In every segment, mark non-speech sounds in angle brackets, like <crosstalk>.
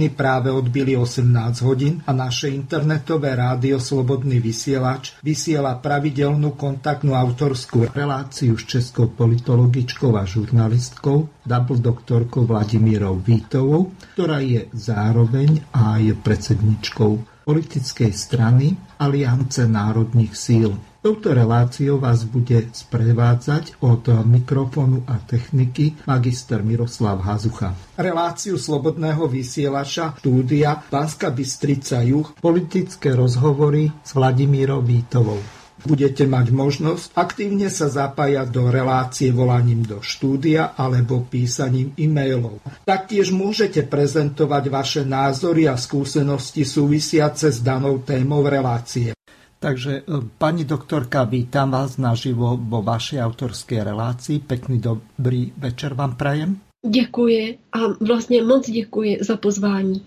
hodiny práve odbili 18 hodín a naše internetové rádio Slobodný vysielač vysiela pravidelnú kontaktnú autorskú reláciu s českou politologičkou a žurnalistkou, double doktorkou Vladimírou Vítovou, ktorá je zároveň aj predsedničkou politickej strany Aliance národních síl. Touto reláciou vás bude sprevádzať od mikrofonu a techniky magister Miroslav Hazucha. Reláciu Slobodného vysielača štúdia Pánska Bystrica Juh politické rozhovory s Vladimírou Vítovou. Budete mať možnosť aktívne sa zapájať do relácie volaním do štúdia alebo písaním e-mailov. Taktiež môžete prezentovať vaše názory a skúsenosti súvisiace s danou témou relácie. Takže e, pani doktorka, vítam vás naživo vo vašej autorskej relácii. Pekný dobrý večer vám prajem. Děkuji a vlastně moc děkuji za pozvání.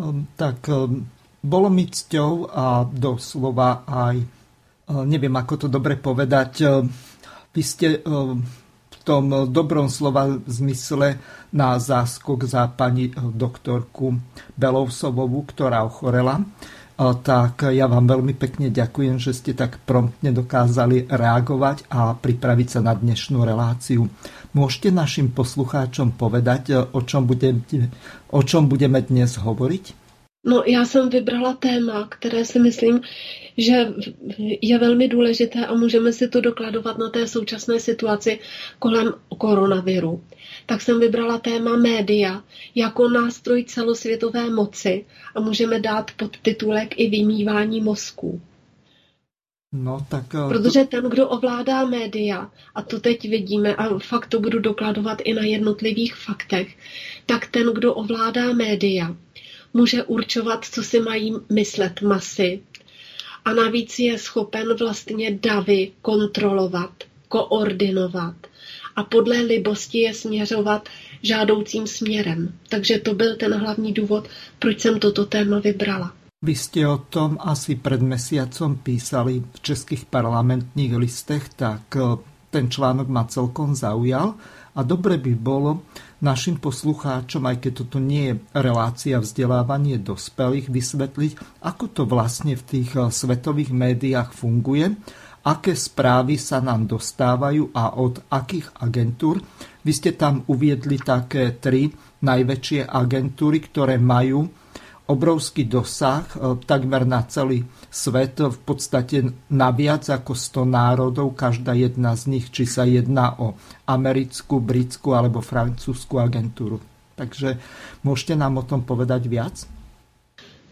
Ehm, tak ehm, bolo mi cťou a doslova aj, e, neviem ako to dobre povedať, e, vy ste v tom dobrom slova zmysle na záskok za pani doktorku Belousovovú, ktorá ochorela tak ja vám veľmi pekne ďakujem, že ste tak promptne dokázali reagovať a pripraviť sa na dnešnú reláciu. Môžete našim poslucháčom povedať, o čom budeme, o čom budeme dnes hovoriť? No, já jsem vybrala téma, které si myslím, že je velmi důležité a můžeme si to dokladovat na té současné situaci kolem koronaviru tak jsem vybrala téma média jako nástroj celosvětové moci a můžeme dát pod titulek i vymývání mozků. No, tak, uh, Protože ten, kdo ovládá média, a to teď vidíme, a fakt to budu dokladovat i na jednotlivých faktech, tak ten, kdo ovládá média, může určovat, co si mají myslet masy. A navíc je schopen vlastně davy kontrolovat, koordinovat a podle libosti je směřovat žádoucím směrem. Takže to byl ten hlavní důvod, proč jsem toto téma vybrala. Vy ste o tom asi pred mesiacom písali v českých parlamentních listech, tak e, ten článok ma celkom zaujal a dobre by bolo našim poslucháčom, aj keď toto nie je relácia vzdelávanie dospelých, vysvetliť, ako to vlastne v tých e, svetových médiách funguje aké správy sa nám dostávajú a od akých agentúr. Vy ste tam uviedli také tri najväčšie agentúry, ktoré majú obrovský dosah e, takmer na celý svet, v podstate na viac ako 100 národov, každá jedna z nich, či sa jedná o americkú, britskú alebo francúzsku agentúru. Takže môžete nám o tom povedať viac?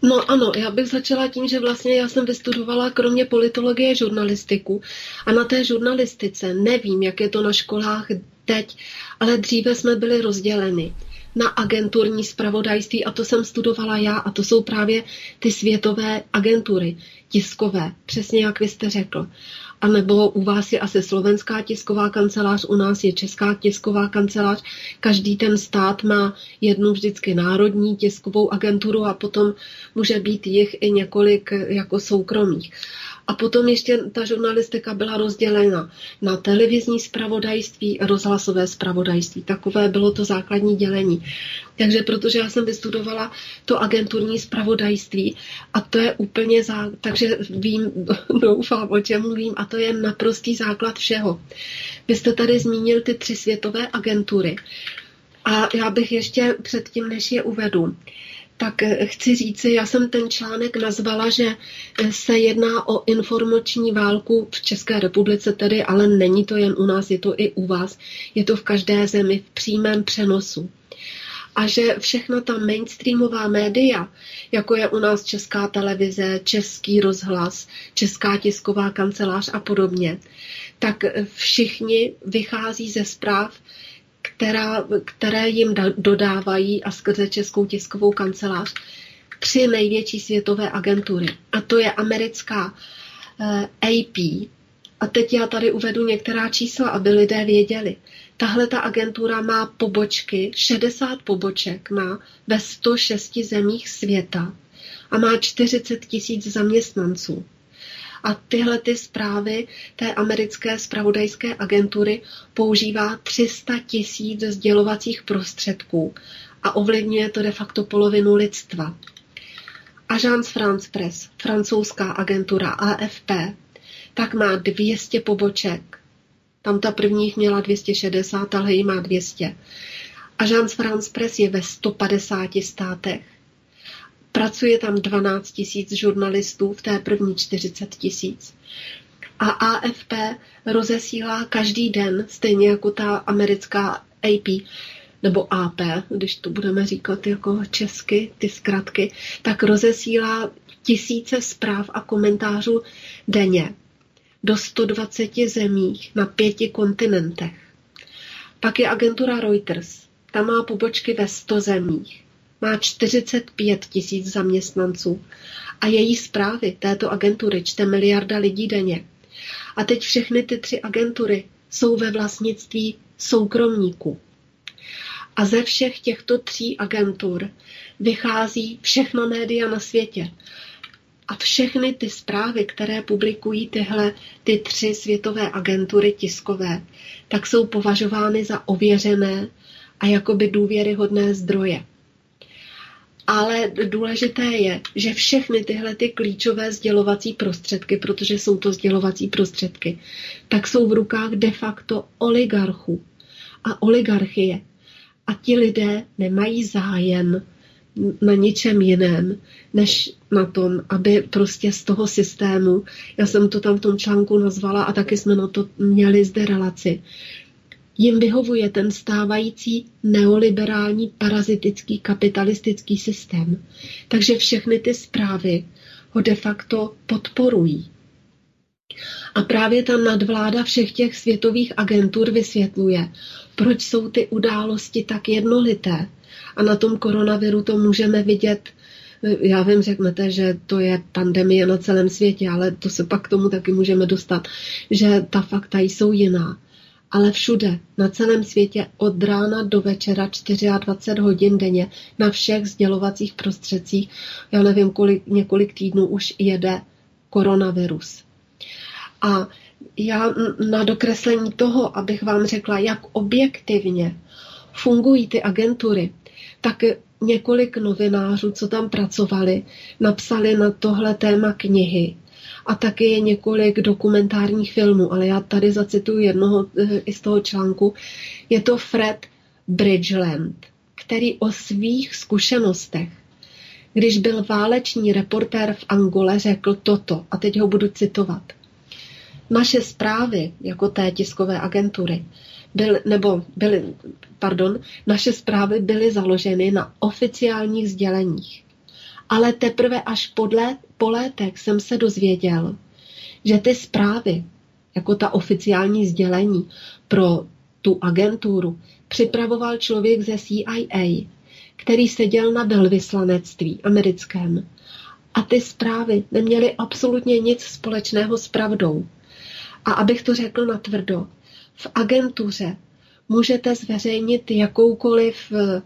No ano, já bych začala tím, že vlastně já jsem vystudovala kromě politologie žurnalistiku a na té žurnalistice nevím, jak je to na školách teď, ale dříve jsme byli rozděleni na agenturní spravodajství a to jsem studovala já a to jsou právě ty světové agentury, tiskové, přesně jak vy jste řekl. A nebo u vás je asi slovenská tisková kancelář, u nás je česká tisková kancelář. Každý ten stát má jednu vždycky národní tiskovou agenturu a potom může být jich i několik jako soukromých. A potom ještě ta žurnalistika byla rozdělena na televizní spravodajství a rozhlasové spravodajství. Takové bylo to základní dělení. Takže protože já jsem vystudovala to agenturní spravodajství a to je úplně zá... takže vím, <laughs> doufám, o čem mluvím a to je naprostý základ všeho. Vy jste tady zmínil ty tři světové agentury. A já bych ještě předtím, než je uvedu, tak eh, chci říci, já jsem ten článek nazvala, že eh, se jedná o informační válku v České republice tedy, ale není to jen u nás, je to i u vás. Je to v každé zemi v přímém přenosu. A že všechna ta mainstreamová média, jako je u nás česká televize, český rozhlas, česká tisková kancelář a podobně, tak eh, všichni vychází ze zpráv která, které jim dodávají a skrze Českou tiskovou kancelář tři největší světové agentury. A to je americká eh, AP. A teď já tady uvedu některá čísla, aby lidé věděli. Tahle ta agentura má pobočky, 60 poboček má ve 106 zemích světa a má 40 tisíc zaměstnanců. A tyhle ty zprávy té americké spravodajské agentury používá 300 tisíc sdělovacích prostředků a ovlivňuje to de facto polovinu lidstva. Agence France Press, francouzská agentura AFP, tak má 200 poboček. Tam ta prvních měla 260, ale jí má 200. Agence France Press je ve 150 státech. Pracuje tam 12 tisíc žurnalistů, v té první 40 tisíc. A AFP rozesílá každý den, stejně jako ta americká AP, nebo AP, když to budeme říkat jako česky, ty zkratky, tak rozesílá tisíce zpráv a komentářů denně do 120 zemích na pěti kontinentech. Pak je agentura Reuters. Ta má pobočky ve 100 zemích. Má 45 tisíc zaměstnanců a její zprávy této agentury čte miliarda lidí denně. A teď všechny ty tři agentury jsou ve vlastnictví soukromníků. A ze všech těchto tří agentur vychází všechna média na světě. A všechny ty zprávy, které publikují tyhle ty tři světové agentury tiskové, tak jsou považovány za ověřené a jakoby důvěryhodné zdroje. Ale důležité je, že všechny tyhle ty klíčové sdělovací prostředky, protože jsou to sdělovací prostředky, tak jsou v rukách de facto oligarchů. A oligarchie a ti lidé nemají zájem na ničem jiném, než na tom, aby prostě z toho systému, já jsem to tam v tom článku nazvala a taky jsme na to měli zde relaci, jim vyhovuje ten stávající neoliberální parazitický kapitalistický systém. Takže všechny ty zprávy ho de facto podporují. A právě ta nadvláda všech těch světových agentur vysvětluje, proč jsou ty události tak jednolité. A na tom koronaviru to můžeme vidět já vím, řeknete, že to je pandemie na celém světě, ale to se pak k tomu taky můžeme dostat, že ta fakta jsou jiná. Ale všude, na celém světě, od rána do večera 24 hodin denně, na všech sdělovacích prostředcích, já nevím, kolik, několik týdnů už jede koronavirus. A já na dokreslení toho, abych vám řekla, jak objektivně fungují ty agentury, tak několik novinářů, co tam pracovali, napsali na tohle téma knihy. A taky je několik dokumentárních filmů, ale já tady zacituju jednoho eh, i z toho článku. Je to Fred Bridgeland, který o svých zkušenostech, když byl váleční reportér v Angole, řekl toto, a teď ho budu citovat. Naše zprávy, jako té tiskové agentury, byl, nebo byly, pardon, naše zprávy byly založeny na oficiálních sděleních. Ale teprve až podle, po létech jsem se dozvěděl, že ty zprávy, jako ta oficiální sdělení pro tu agenturu, připravoval člověk ze CIA, který seděl na velvyslanectví americkém. A ty zprávy neměly absolutně nic společného s pravdou. A abych to řekl natvrdo, v agentuře můžete zveřejnit jakoukoliv eh,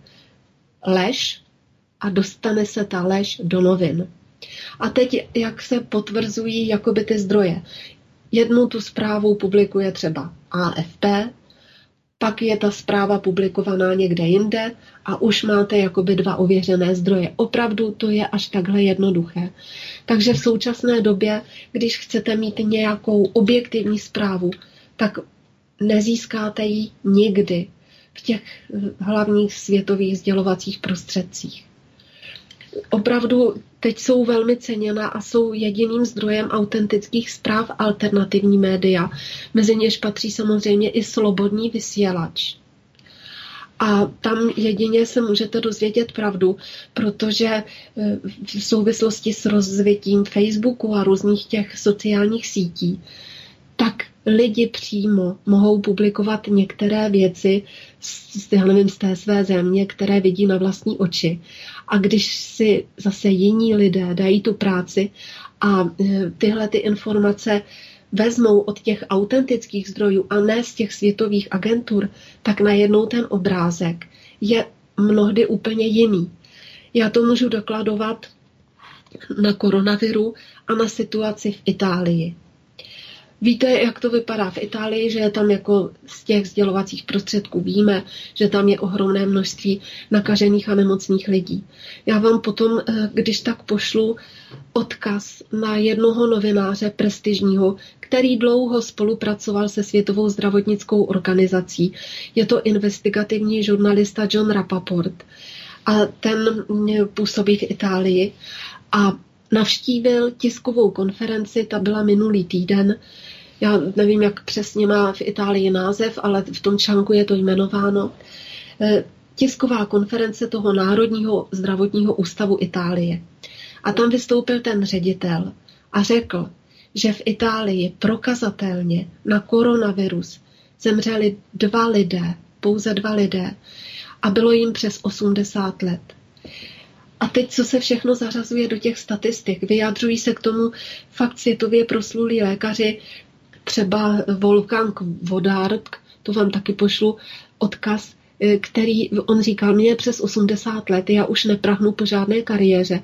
lež a dostane se ta lež do novin. A teď, jak se potvrzují jakoby ty zdroje. Jednu tu zprávu publikuje třeba AFP, pak je ta zpráva publikovaná někde jinde a už máte jakoby dva ověřené zdroje. Opravdu to je až takhle jednoduché. Takže v současné době, když chcete mít nějakou objektivní zprávu, tak nezískáte ji nikdy v těch hlavních světových sdělovacích prostředcích. Opravdu teď jsou velmi ceněna a jsou jediným zdrojem autentických zpráv alternativní média. Mezi něž patří samozřejmě i slobodný vysílač. A tam jedině se můžete dozvědět pravdu, protože e, v souvislosti s rozvitím Facebooku a různých těch sociálních sítí, tak lidi přímo mohou publikovat některé věci z, já nevím, z té své země, které vidí na vlastní oči. A když si zase jiní lidé dají tu práci a e, tyhle ty informace vezmou od těch autentických zdrojů a ne z těch světových agentur, tak najednou ten obrázek je mnohdy úplně jiný. Já to můžu dokladovat na koronaviru a na situaci v Itálii. Víte, jak to vypadá v Itálii, že je tam jako z těch sdělovacích prostředků víme, že tam je ohromné množství nakažených a nemocných lidí. Já vám potom, eh, když tak pošlu odkaz na jednoho novináře prestižního, který dlouho spolupracoval se Světovou zdravotnickou organizací. Je to investigativní žurnalista John Rapaport a ten působí v Itálii a navštívil tiskovou konferenci, ta byla minulý týden, já nevím, jak přesně má v Itálii název, ale v tom článku je to jmenováno. Eh, tisková konference toho Národního zdravotního ústavu Itálie. A tam vystoupil ten ředitel a řekl, že v Itálii prokazatelně na koronavirus zemřeli dva lidé, pouze dva lidé, a bylo jim přes 80 let. A teď, co se všechno zařazuje do těch statistik, vyjadřují se k tomu fakt světově proslulí lékaři, třeba Wolfgang Vodárk, to vám taky pošlu odkaz, eh, který, on říkal, mě je přes 80 let, já už neprahnu po žádné kariéře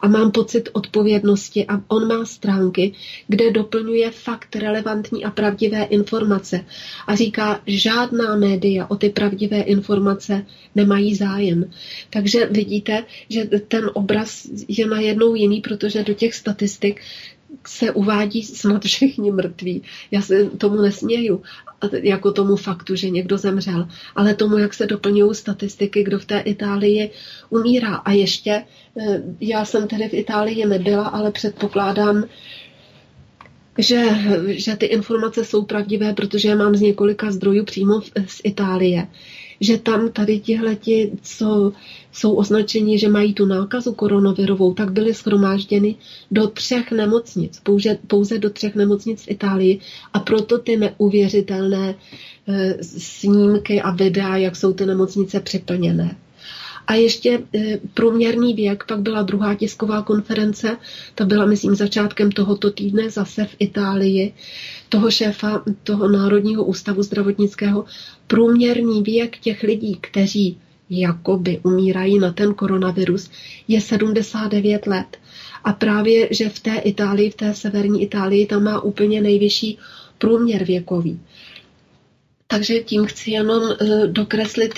a mám pocit odpovědnosti a on má stránky, kde doplňuje fakt relevantní a pravdivé informace a říká, žádná média o ty pravdivé informace nemají zájem. Takže vidíte, že ten obraz je najednou jiný, protože do těch statistik se uvádí snad všichni mrtví. Já se tomu nesměju, jako tomu faktu, že někdo zemřel, ale tomu, jak se doplňují statistiky, kdo v té Itálii umírá. A ještě, eh, já jsem tedy v Itálii nebyla, ale předpokládám, že, že ty informace jsou pravdivé, protože je mám z několika zdrojů přímo z Itálie že tam tady tihleti, co jsou označeni, že mají tu nákazu koronavirovou, tak byly schromážděny do třech nemocnic, pouze, pouze do třech nemocnic v Itálii a proto ty neuvěřitelné e, snímky a videa, jak jsou ty nemocnice připlněné. A ještě e, průměrný věk, pak byla druhá tisková konference, ta byla, myslím, začátkem tohoto týdne zase v Itálii, toho šéfa toho Národního ústavu zdravotnického. Průměrný věk těch lidí, kteří jakoby umírají na ten koronavirus, je 79 let. A právě, že v té Itálii, v té severní Itálii, tam má úplně nejvyšší průměr věkový. Takže tím chci jenom e, dokreslit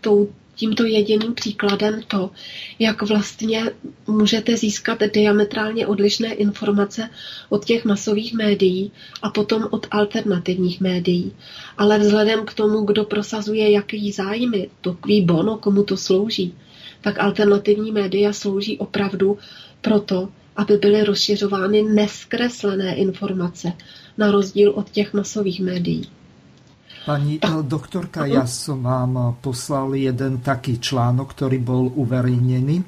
tou tímto jediným příkladem to, jak vlastně můžete získat diametrálně odlišné informace od těch masových médií a potom od alternativních médií. Ale vzhledem k tomu, kdo prosazuje jaký zájmy, to ví bono, komu to slouží, tak alternativní média slouží opravdu proto, aby byly rozšiřovány neskreslené informace, na rozdíl od těch masových médií. Pani doktorka, ja som vám poslal jeden taký článok, ktorý bol uverejnený.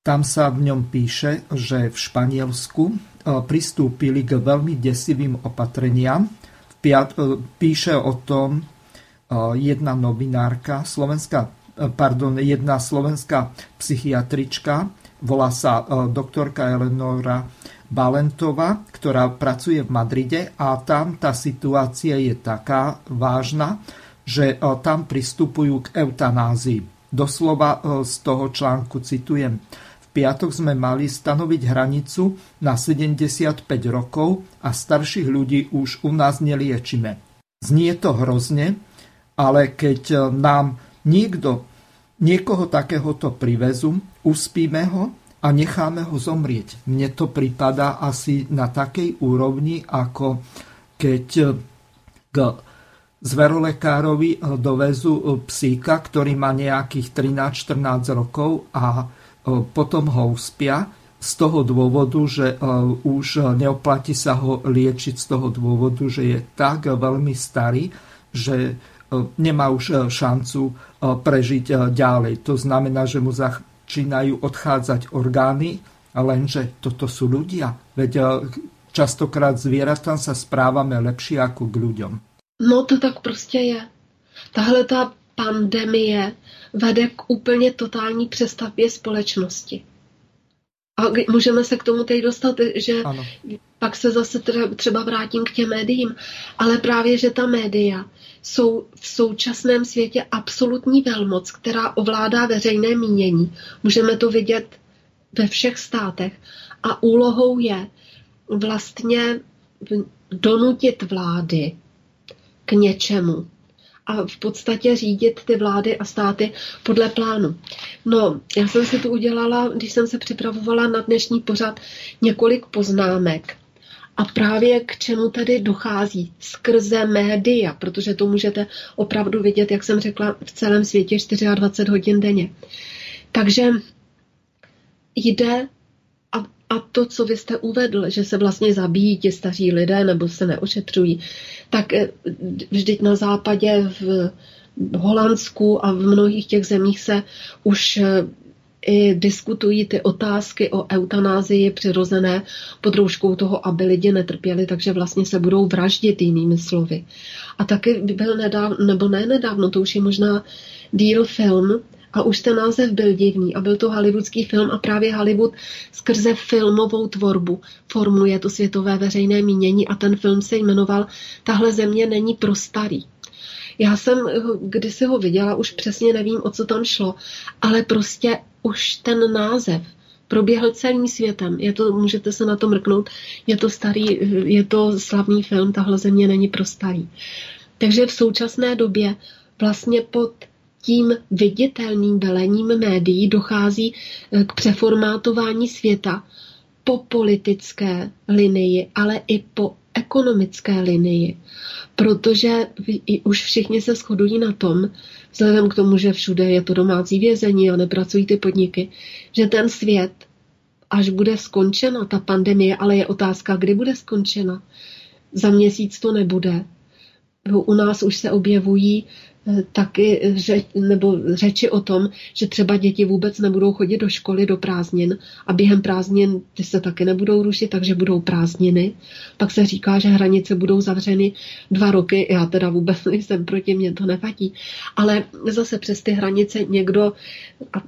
Tam sa v ňom píše, že v Španielsku pristúpili k veľmi desivým opatreniam. Píše o tom jedna novinárka, slovenská, pardon, jedna slovenská psychiatrička, volá sa doktorka Eleonora Balentová, ktorá pracuje v Madride a tam tá situácia je taká vážna, že e, tam pristupujú k eutanázii. Doslova e, z toho článku citujem. V piatok sme mali stanoviť hranicu na 75 rokov a starších ľudí už u nás neliečime. Znie to hrozne, ale keď e, nám niekto, niekoho takéhoto privezú, uspíme ho a necháme ho zomrieť. Mne to pripadá asi na takej úrovni, ako keď k zverolekárovi dovezú psíka, ktorý má nejakých 13-14 rokov a potom ho uspia z toho dôvodu, že už neoplatí sa ho liečiť z toho dôvodu, že je tak veľmi starý, že nemá už šancu prežiť ďalej. To znamená, že mu začínajú odchádzať orgány, lenže toto sú ľudia. Veď eh, častokrát zvieratám sa správame lepšie ako k ľuďom. No to tak prostě je. Tahle ta pandemie vede k úplně totální přestavbě společnosti. A můžeme se k tomu teď dostat, že ano. pak se zase třeba vrátím k těm médiím, ale právě, že ta média jsou v současném světě absolutní velmoc, která ovládá veřejné mínění. Můžeme to vidět ve všech státech. A úlohou je vlastně donutit vlády k něčemu a v podstatě řídit ty vlády a státy podle plánu. No, já jsem si tu udělala, když jsem se připravovala na dnešní pořad, několik poznámek. A právě k čemu tedy dochází? Skrze média, protože to můžete opravdu vidět, jak jsem řekla, v celém světě 24 hodin denně. Takže jde a, a to, co vy jste uvedl, že se vlastně zabíjí ti staří lidé nebo se neošetřují, tak eh, vždyť na západě v Holandsku a v mnohých těch zemích se už eh, i diskutují ty otázky o eutanázii přirozené pod rouškou toho, aby lidi netrpěli, takže vlastně se budou vraždit jinými slovy. A taky byl nedávno, nebo ne nedávno, to už je možná díl film, a už ten název byl divný a byl to hollywoodský film a právě Hollywood skrze filmovou tvorbu formuje to světové veřejné mínění a ten film se jmenoval Tahle země není pro starý. Já jsem kdysi ho viděla, už přesně nevím, o co tam šlo, ale prostě už ten název proběhl celým světem. Je to, můžete se na to mrknout, je to starý, je to slavný film, tahle země není pro starý. Takže v současné době vlastně pod tím viditelným velením médií dochází eh, k přeformátování světa po politické linii, ale i po ekonomické linii. Protože už všichni se shodují na tom, vzhledem k tomu, že všude je to domácí vězení a nepracují ty podniky, že ten svět, až bude skončena ta pandemie, ale je otázka, kdy bude skončena. Za měsíc to nebude. U nás už se objevují taky řeč, nebo řeči o tom, že třeba děti vůbec nebudou chodit do školy do prázdnin a během prázdnin ty se taky nebudou rušit, takže budou prázdniny. Pak se říká, že hranice budou zavřeny dva roky. Já teda vůbec <laughs> nejsem proti, mě to nevadí. Ale zase přes ty hranice někdo, a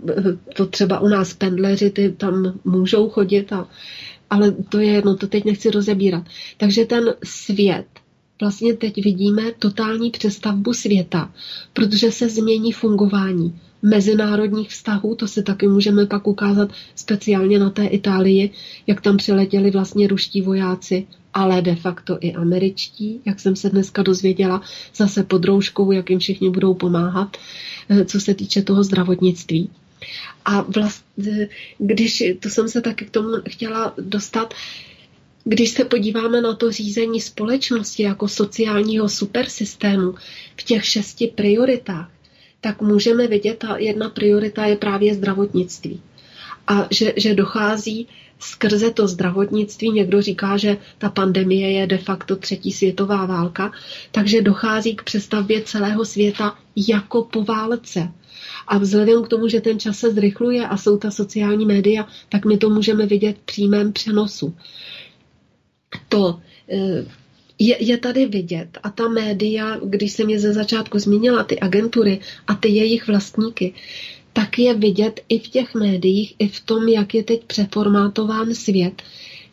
to třeba u nás pendleři, ty tam můžou chodit a ale to je jedno, to teď nechci rozebírat. Takže ten svět vlastně teď vidíme totální přestavbu světa, protože se změní fungování mezinárodních vztahů, to se taky můžeme pak ukázat speciálně na té Itálii, jak tam přiletěli vlastně ruští vojáci, ale de facto i američtí, jak jsem se dneska dozvěděla, zase pod rouškou, jak jim všichni budou pomáhat, eh, co se týče toho zdravotnictví. A vlastně, když, to jsem se taky k tomu chtěla dostat, když se podíváme na to řízení společnosti jako sociálního supersystému v těch šesti prioritách, tak můžeme vidět, ta jedna priorita je právě zdravotnictví. A že, že dochází skrze to zdravotnictví, někdo říká, že ta pandemie je de facto třetí světová válka, takže dochází k přestavbě celého světa jako po válce. A vzhledem k tomu, že ten čas se zrychluje a jsou ta sociální média, tak my to můžeme vidět v přímém přenosu to eh, je, je tady vidět. A ta média, když jsem je ze začátku zmínila, ty agentury a ty jejich vlastníky, tak je vidět i v těch médiích, i v tom, jak je teď přeformátován svět,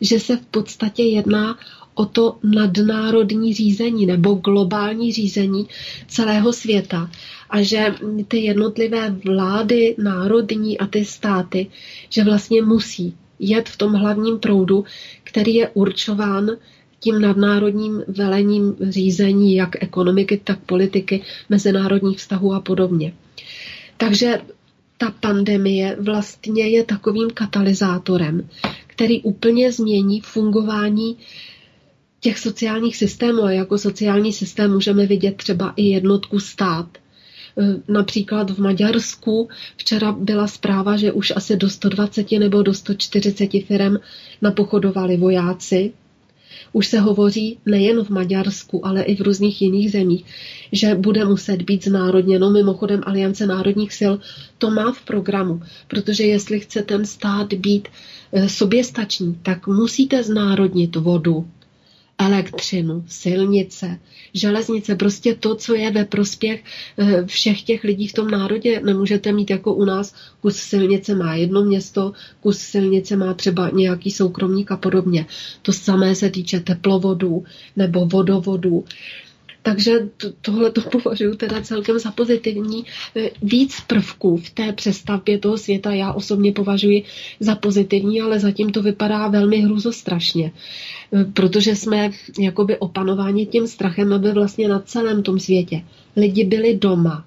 že se v podstatě jedná o to nadnárodní řízení nebo globální řízení celého světa. A že ty jednotlivé vlády národní a ty státy, že vlastně musí jet v tom hlavním proudu, který je určován tím nadnárodním velením řízení jak ekonomiky, tak politiky, mezinárodních vztahů a podobně. Takže ta pandemie vlastně je takovým katalyzátorem, který úplně změní fungování těch sociálních systémů. A jako sociální systém můžeme vidět třeba i jednotku stát, například v Maďarsku včera byla zpráva, že už asi do 120 nebo do 140 firm napochodovali vojáci. Už se hovoří nejen v Maďarsku, ale i v různých jiných zemích, že bude muset být znárodněno. Mimochodem Aliance národních sil to má v programu, protože jestli chce ten stát být eh, soběstačný, tak musíte znárodnit vodu, elektřinu, silnice, železnice, prostě to, co je ve prospěch eh, všech těch lidí v tom národě. Nemůžete mít jako u nás, kus silnice má jedno město, kus silnice má třeba nějaký soukromník a podobně. To samé se týče teplovodů nebo vodovodů. Takže tohle to <laughs> považuji teda celkem za pozitivní. E, víc prvků v té přestavbě toho světa já osobně považuji za pozitivní, ale zatím to vypadá velmi hrůzostrašně. E, protože jsme jakoby opanováni tím strachem, aby vlastně na celém tom světě lidi byli doma,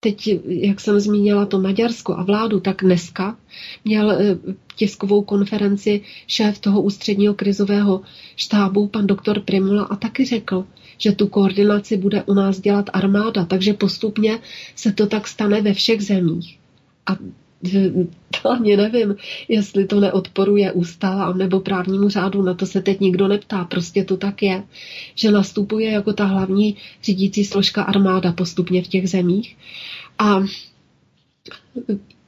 teď, jak jsem zmínila to Maďarsko a vládu, tak dneska měl eh, tiskovou konferenci šéf toho ústředního krizového štábu, pan doktor Primula, a taky řekl, že tu koordinaci bude u nás dělat armáda, takže postupně se to tak stane ve všech zemích. A <laughs> hlavně nevím, jestli to neodporuje ústava nebo právnímu řádu, na to se teď nikdo neptá, prostě to tak je, že nastupuje jako ta hlavní řídící složka armáda postupně v těch zemích. A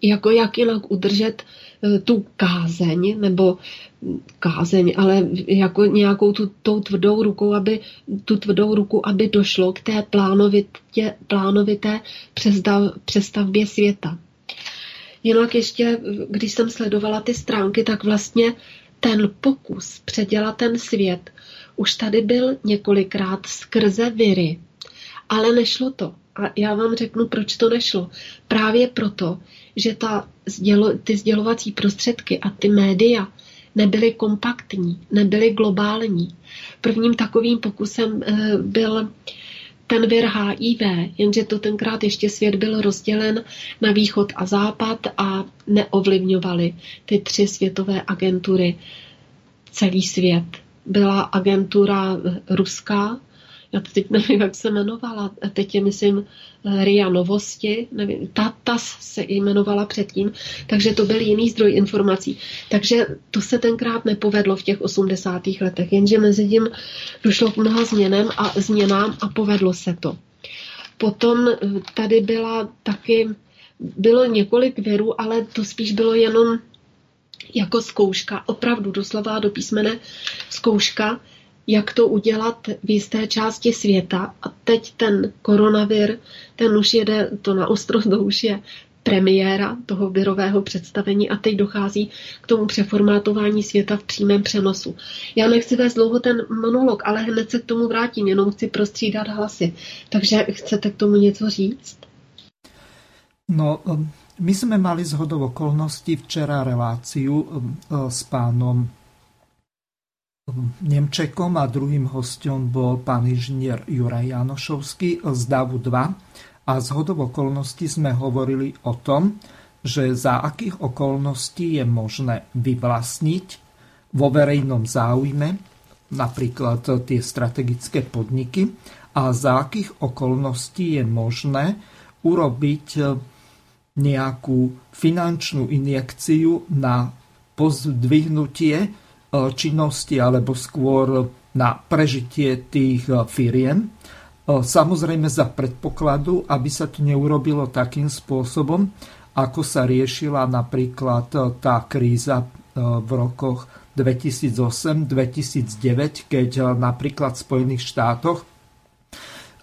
jako jak jinak udržet eh, tu kázeň, nebo kázeň, ale jako nějakou tu, tou tvrdou rukou, aby tu tvrdou ruku, aby došlo k té plánovitě, plánovité přestavbě světa. Jinak ještě, když jsem sledovala ty stránky, tak vlastně ten pokus předělat ten svět už tady byl několikrát skrze viry, ale nešlo to. A já vám řeknu, proč to nešlo. Právě proto, že ta ty sdělovací prostředky a ty média nebyly kompaktní, nebyly globální. Prvním takovým pokusem e, byl ten vir HIV, jenže to tenkrát ještě svět byl rozdělen na východ a západ a neovlivňovaly ty tři světové agentury celý svět. Byla agentura ruská, já to teď nevím, jak se jmenovala, teď je, myslím, RIA Novosti, nevím, TATAS se jmenovala předtím, takže to byl jiný zdroj informací. Takže to se tenkrát nepovedlo v těch 80. letech, jenže mezi tím došlo k mnoha změnám a změnám a povedlo se to. Potom tady byla taky, bylo několik věrů, ale to spíš bylo jenom jako zkouška, opravdu doslova do písmene zkouška, jak to udělat v jisté části světa. A teď ten koronavir, ten už jede to na ostro, to už je premiéra toho virového představení a teď dochází k tomu přeformátování světa v přímém přenosu. Já nechci vést dlouho ten monolog, ale hned se k tomu vrátím, jenom chci prostřídat hlasy. Takže chcete k tomu něco říct? No, um, my jsme mali z hodou okolností včera reláciu um, s pánom Nemčekom a druhým hostom bol pán inžinier Juraj Janošovský z DAVu 2 a z hodov okolností sme hovorili o tom, že za akých okolností je možné vyvlastniť vo verejnom záujme napríklad tie strategické podniky a za akých okolností je možné urobiť nejakú finančnú injekciu na pozdvihnutie činnosti alebo skôr na prežitie tých e, firiem. E, samozrejme za predpokladu, aby sa to neurobilo takým spôsobom, ako sa riešila napríklad tá kríza v rokoch 2008-2009, keď napríklad v Spojených štátoch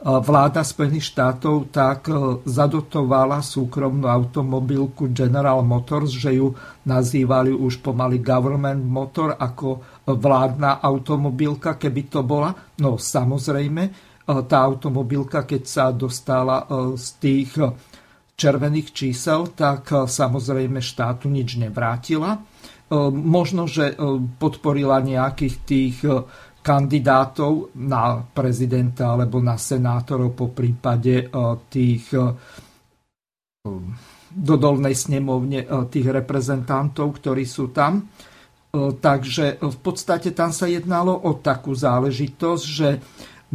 vláda Spojených štátov tak e, zadotovala súkromnú automobilku General Motors, že ju nazývali už pomaly government motor ako vládna automobilka, keby to bola. No samozrejme, e, tá automobilka, keď sa dostala e, z tých červených čísel, tak samozrejme štátu nič nevrátila. Možno, že podporila nejakých tých kandidátov na prezidenta alebo na senátorov po prípade e, tých e, dodolnej snemovne e, tých reprezentantov, ktorí sú tam. Takže v podstate tam sa jednalo o takú záležitosť, že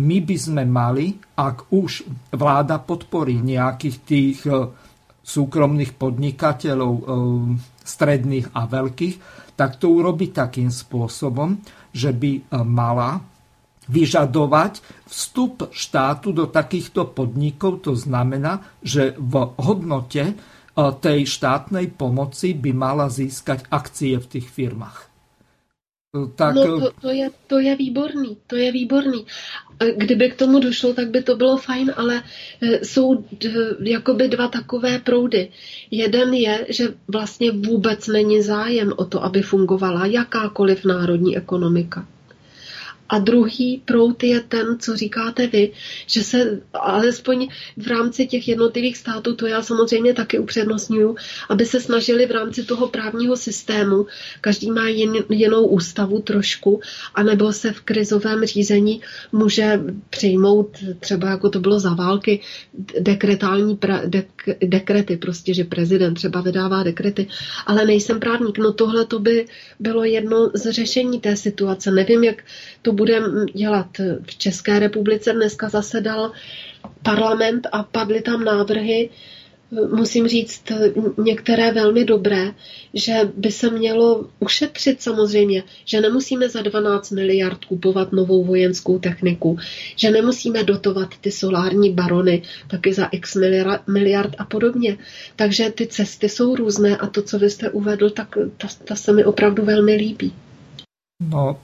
my by sme mali, ak už vláda podporí nejakých tých súkromných podnikateľov stredných a veľkých, tak to urobi takým spôsobom, že by e, mala vyžadovať vstup štátu do takýchto podnikov. To znamená, že v hodnote tej štátnej pomoci by mala získať akcie v tých firmách. Tak... No to, to, je, to je výborný, to je výborný. Kdyby k tomu došlo, tak by to bylo fajn, ale jsou jakoby dva takové proudy. Jeden je, že vlastně vůbec není zájem o to, aby fungovala jakákoliv národní ekonomika. A druhý prout je ten, co říkáte vy, že se alespoň v rámci těch jednotlivých států, to já samozřejmě taky upřednostňuju, aby se snažili v rámci toho právního systému, každý má jen, jinou ústavu trošku, anebo se v krizovém řízení může přijmout třeba jako to bylo za války, dekretální pra, dek, dekrety, prostě, že prezident třeba vydává dekrety, ale nejsem právník. No tohle to by bylo jedno z řešení té situace. Nevím, jak to bude dělat v České republice. Dneska zasedal parlament a padly tam návrhy, musím říct, některé velmi dobré, že by se mělo ušetřit samozřejmě, že nemusíme za 12 miliard kupovat novou vojenskou techniku, že nemusíme dotovat ty solární barony taky za x miliard a podobně. Takže ty cesty jsou různé a to, co vy jste uvedl, tak ta, ta se mi opravdu velmi líbí. No,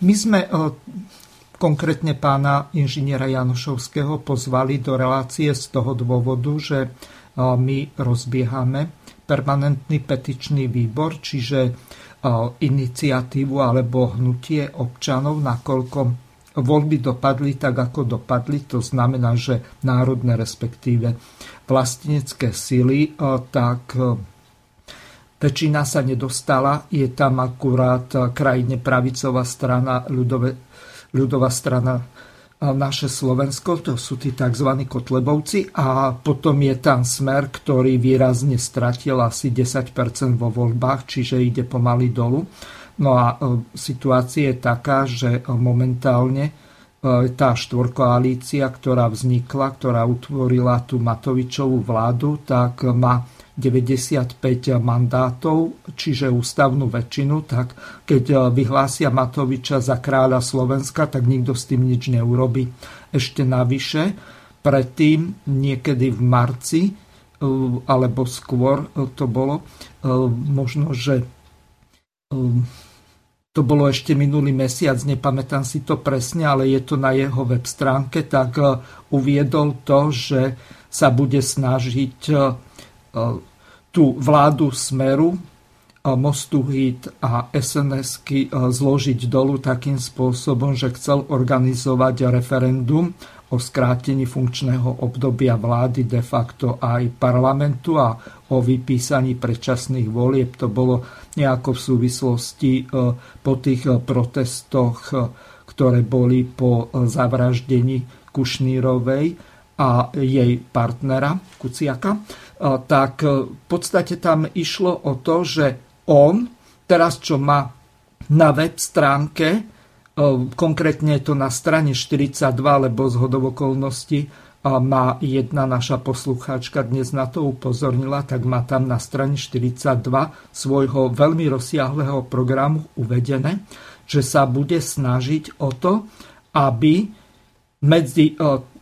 my jsme eh, konkrétne pána inžiniera Janošovského pozvali do relácie z toho dôvodu, že my rozbiehame permanentný petičný výbor, čiže iniciatívu alebo hnutie občanov, nakoľko voľby dopadli tak, ako dopadli. To znamená, že národné, respektíve vlastenecké sily, tak väčšina sa nedostala. Je tam akurát krajine pravicová strana ľudové ľudová strana naše Slovensko, to sú tí tzv. kotlebovci a potom je tam smer, ktorý výrazne stratil asi 10% vo voľbách, čiže ide pomaly dolu. No a e, situácia je taká, že momentálne e, tá štvorkoalícia, ktorá vznikla, ktorá utvorila tú Matovičovú vládu, tak má 95 mandátov, čiže ústavnú väčšinu, tak keď eh, vyhlásia Matoviča za kráľa Slovenska, tak nikto s tým nič neurobi. Ešte navyše, predtým niekedy v marci, eh, alebo skôr eh, to bolo, možno, že to bolo ešte minulý mesiac, nepamätám si to presne, ale je to na jeho web stránke, tak uviedol to, že sa bude snažiť tú vládu Smeru, Mostu Hit a SNS-ky zložiť dolu takým spôsobom, že chcel organizovať referendum o skrátení funkčného obdobia vlády de facto aj parlamentu a o vypísaní predčasných volieb. To bolo nejako v súvislosti e, po tých e, protestoch, e, ktoré boli po zavraždení Kušnírovej a jej partnera Kuciaka tak e, v podstate tam išlo o to, že on, teraz čo má na web stránke, e, konkrétne je to na strane 42, lebo z hodovokolnosti má jedna naša poslucháčka dnes na to upozornila, tak má tam na strane 42 svojho veľmi rozsiahleho programu uvedené, že sa bude snažiť o to, aby medzi e,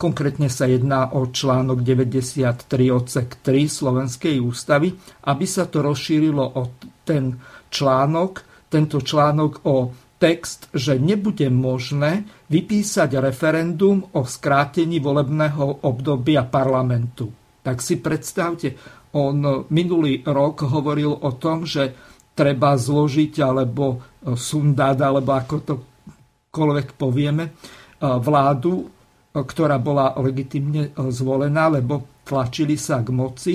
Konkrétne sa jedná o článok 93 odsek 3 Slovenskej ústavy, aby sa to rozšírilo o ten článok, tento článok o text, že nebude možné vypísať referendum o skrátení volebného obdobia parlamentu. Tak si predstavte, on minulý rok hovoril o tom, že treba zložiť alebo sundať, alebo ako to povieme, vládu ktorá bola legitimne e, zvolená, lebo tlačili sa k moci.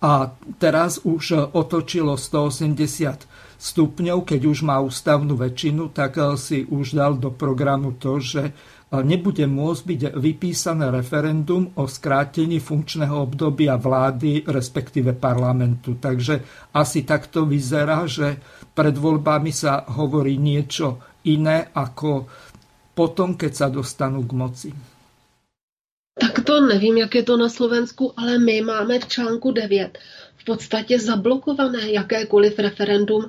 A teraz už e, otočilo 180 stupňov, keď už má ústavnú väčšinu, tak e, si už dal do programu to, že nebude môcť byť vypísané referendum o skrátení funkčného obdobia vlády, respektíve parlamentu. Takže asi takto vyzerá, že pred voľbami sa hovorí niečo iné, ako potom, keď sa dostanú k moci? Tak to nevím, jak je to na Slovensku, ale my máme v článku 9 v podstatě zablokované jakékoliv referendum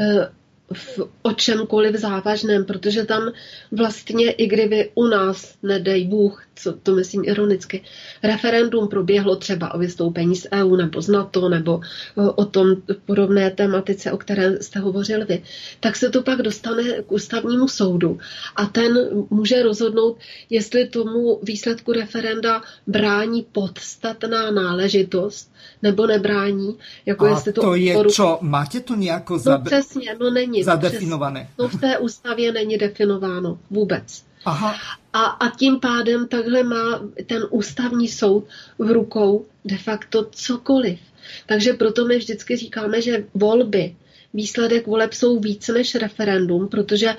eh, v o čemkoliv závažném, protože tam vlastně, i kdyby u nás, nedej Bůh, co to myslím ironicky, referendum proběhlo třeba o vystoupení z EU nebo z NATO nebo o tom podobné tematice, o které jste hovořil vy, tak se to pak dostane k ústavnímu soudu a ten může rozhodnout, jestli tomu výsledku referenda brání podstatná náležitost nebo nebrání. Jako a jestli to, to je čo? Máte to nějako zabe... No přesně, no není zadefinované. To v té ústavě není definováno vůbec. Aha. A, a tím pádem takhle má ten ústavní soud v rukou de facto cokoliv. Takže proto my vždycky říkáme, že volby, výsledek voleb jsou víc než referendum, protože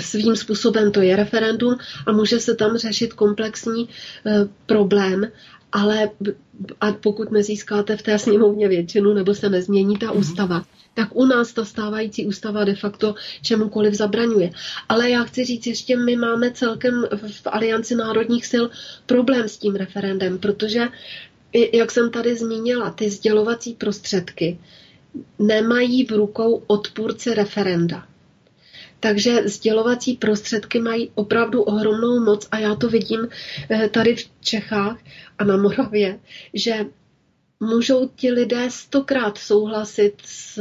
svým způsobem to je referendum a může se tam řešit komplexní e, problém, ale a pokud nezískáte v té sněmovně většinu nebo se nezmění ta mm-hmm. ústava, tak u nás ta stávající ústava de facto čemukoliv zabraňuje. Ale já chci říct, ještě my máme celkem v Alianci národních sil problém s tím referendem, protože, jak jsem tady zmínila, ty sdělovací prostředky nemají v rukou odpůrce referenda. Takže sdělovací prostředky mají opravdu ohromnou moc a já to vidím eh, tady v Čechách a na Moravě, že můžou ti lidé stokrát souhlasit s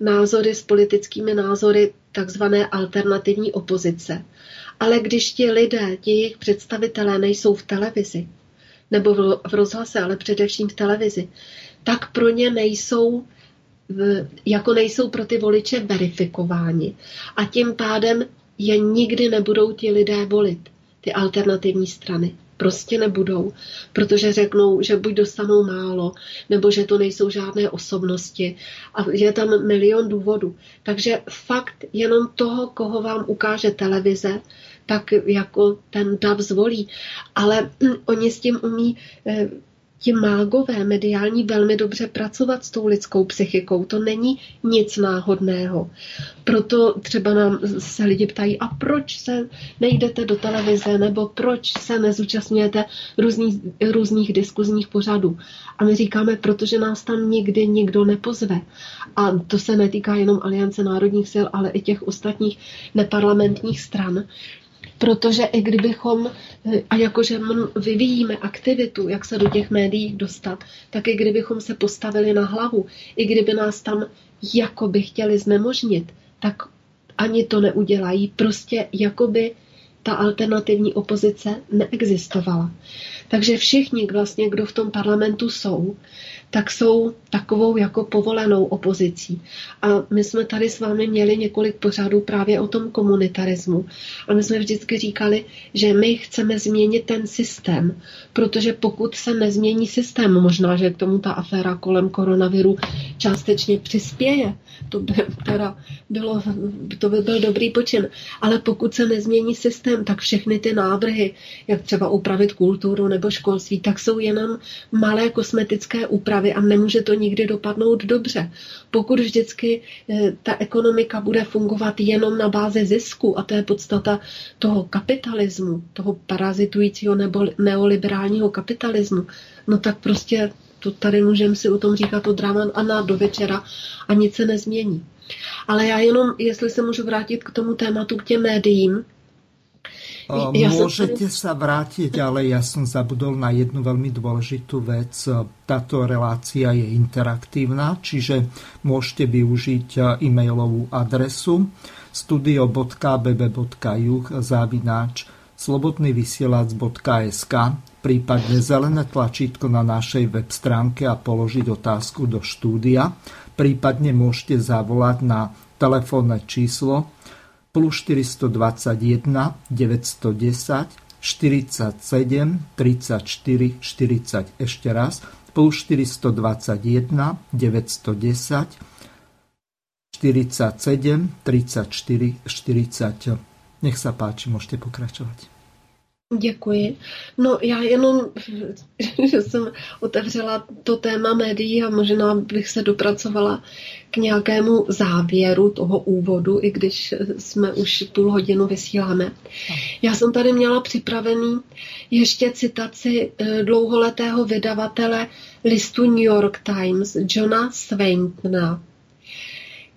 názory, s politickými názory takzvané alternativní opozice. Ale když ti lidé, ti jejich představitelé nejsou v televizi, nebo v rozhlase, ale především v televizi, tak pro ně nejsou jako nejsou pro ty voliče verifikováni. A tím pádem je nikdy nebudou ti lidé volit, ty alternativní strany. Prostě nebudou, protože řeknou, že buď dostanou málo, nebo že to nejsou žádné osobnosti. A je tam milion důvodů. Takže fakt jenom toho, koho vám ukáže televize, tak jako ten dav zvolí. Ale <clears throat> oni s tím umí eh, ti mágové mediální velmi dobře pracovat s tou lidskou psychikou. To není nic náhodného. Proto třeba nám se lidi ptají, a proč se nejdete do televize, nebo proč se nezúčastňujete různých, různých diskuzních pořadů. A my říkáme, protože nás tam nikdy nikdo nepozve. A to se netýká jenom Aliance národních sil, ale i těch ostatních neparlamentních stran, Protože i kdybychom, a jakože vyvíjíme aktivitu, jak se do těch médií dostat, tak i kdybychom se postavili na hlavu, i kdyby nás tam jakoby chtěli znemožnit, tak ani to neudělají. Prostě jakoby ta alternativní opozice neexistovala. Takže všichni, vlastně, kdo v tom parlamentu jsou, tak jsou takovou jako povolenou opozicí. A my jsme tady s vámi měli několik pořadů právě o tom komunitarismu. A my jsme vždycky říkali, že my chceme změnit ten systém, protože pokud se nezmění systém, možná, že k tomu ta aféra kolem koronaviru částečně přispěje, to by teda bylo, to by byl dobrý počin. Ale pokud se nezmění systém, tak všechny ty návrhy, jak třeba upravit kulturu nebo školství, tak jsou jenom malé kosmetické úpravy a nemůže to nikdy dopadnout dobře. Pokud vždycky eh, ta ekonomika bude fungovat jenom na bázi zisku, a to je podstata toho kapitalismu, toho parazitujícího nebo neoliberálního kapitalismu, no tak prostě to tady můžeme si o tom říkat od rána a na do večera a nic se nezmění. Ale já jenom, jestli se můžu vrátit k tomu tématu, k těm médiím, ja Môžete sa vrátiť, ale ja som zabudol na jednu veľmi dôležitú vec. Táto relácia je interaktívna, čiže môžete využiť e-mailovú adresu studio.bb.juh zavináč slobodnyvysielac.sk prípadne zelené tlačítko na našej web stránke a položiť otázku do štúdia. Prípadne môžete zavolať na telefónne číslo plus 421 910 47 34 40 ešte raz plus 421 910 47 34 40 nech sa páči, môžete pokračovať. Děkuji. No já jenom, <laughs> že jsem otevřela to téma médií a možná bych se dopracovala k nějakému závěru toho úvodu, i když jsme už půl hodinu vysíláme. Já jsem tady měla připravený ještě citaci eh, dlouholetého vydavatele listu New York Times, Johna Swaintona,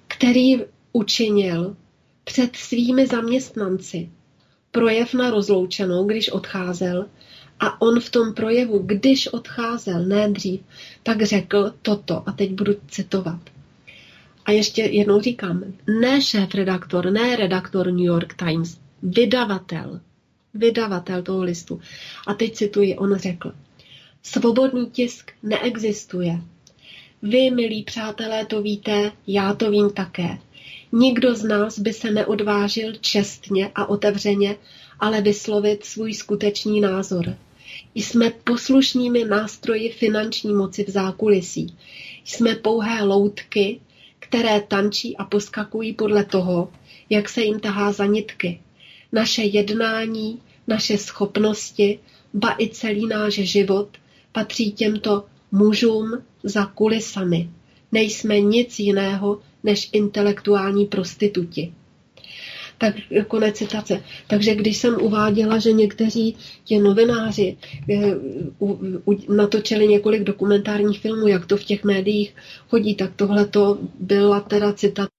který učinil před svými zaměstnanci projev na rozloučenou, když odcházel, a on v tom projevu, když odcházel, ne dřív, tak řekl toto, a teď budu citovat. A ještě jednou říkám, ne šéf-redaktor, ne redaktor New York Times, vydavatel, vydavatel toho listu. A teď cituji, on řekl, svobodný tisk neexistuje. Vy, milí přátelé, to víte, já to vím také. Nikdo z nás by se neodvážil čestně a otevřeně, ale vyslovit svůj skutečný názor. Jsme poslušnými nástroji finanční moci v zákulisí. Jsme pouhé loutky, které tančí a poskakují podle toho, jak se jim tahá za nitky. Naše jednání, naše schopnosti, ba i celý náš život patří těmto mužům za kulisami. Nejsme nic jiného než intelektuální prostituti. Tak konec citace. Takže když jsem uváděla, že někteří ti novináři eh, natočili několik dokumentárních filmů, jak to v těch médiích chodí, tak tohle to byla teda citace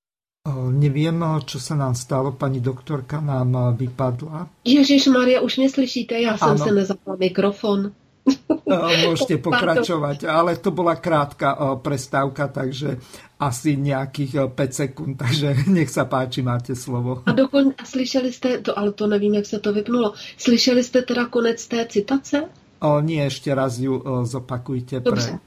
Nevím, co se nám stalo, paní doktorka nám vypadla. Ježíš Maria, už mě slyšíte, já jsem ano. se nezapla mikrofon. <laughs> Můžete pokračovat, ale to byla krátká prestávka, takže asi nějakých 5 sekund, <laughs> takže nech se páči, máte slovo. A dokon, a slyšeli jste, to, ale to nevím, jak se to vypnulo, slyšeli jste teda konec té citace? O, nie, ještě raz ju zopakujte. Dobře. Pre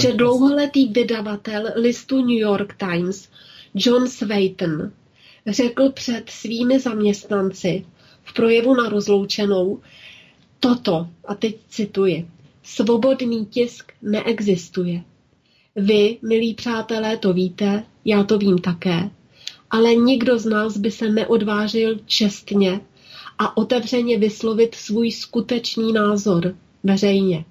že dlouholetý vydavatel listu New York Times John Swayton řekl před svými zaměstnanci v projevu na rozloučenou toto, a teď cituji, svobodný tisk neexistuje. Vy, milí přátelé, to víte, já to vím také, ale nikdo z nás by se neodvážil čestně a otevřeně vyslovit svůj skutečný názor veřejně.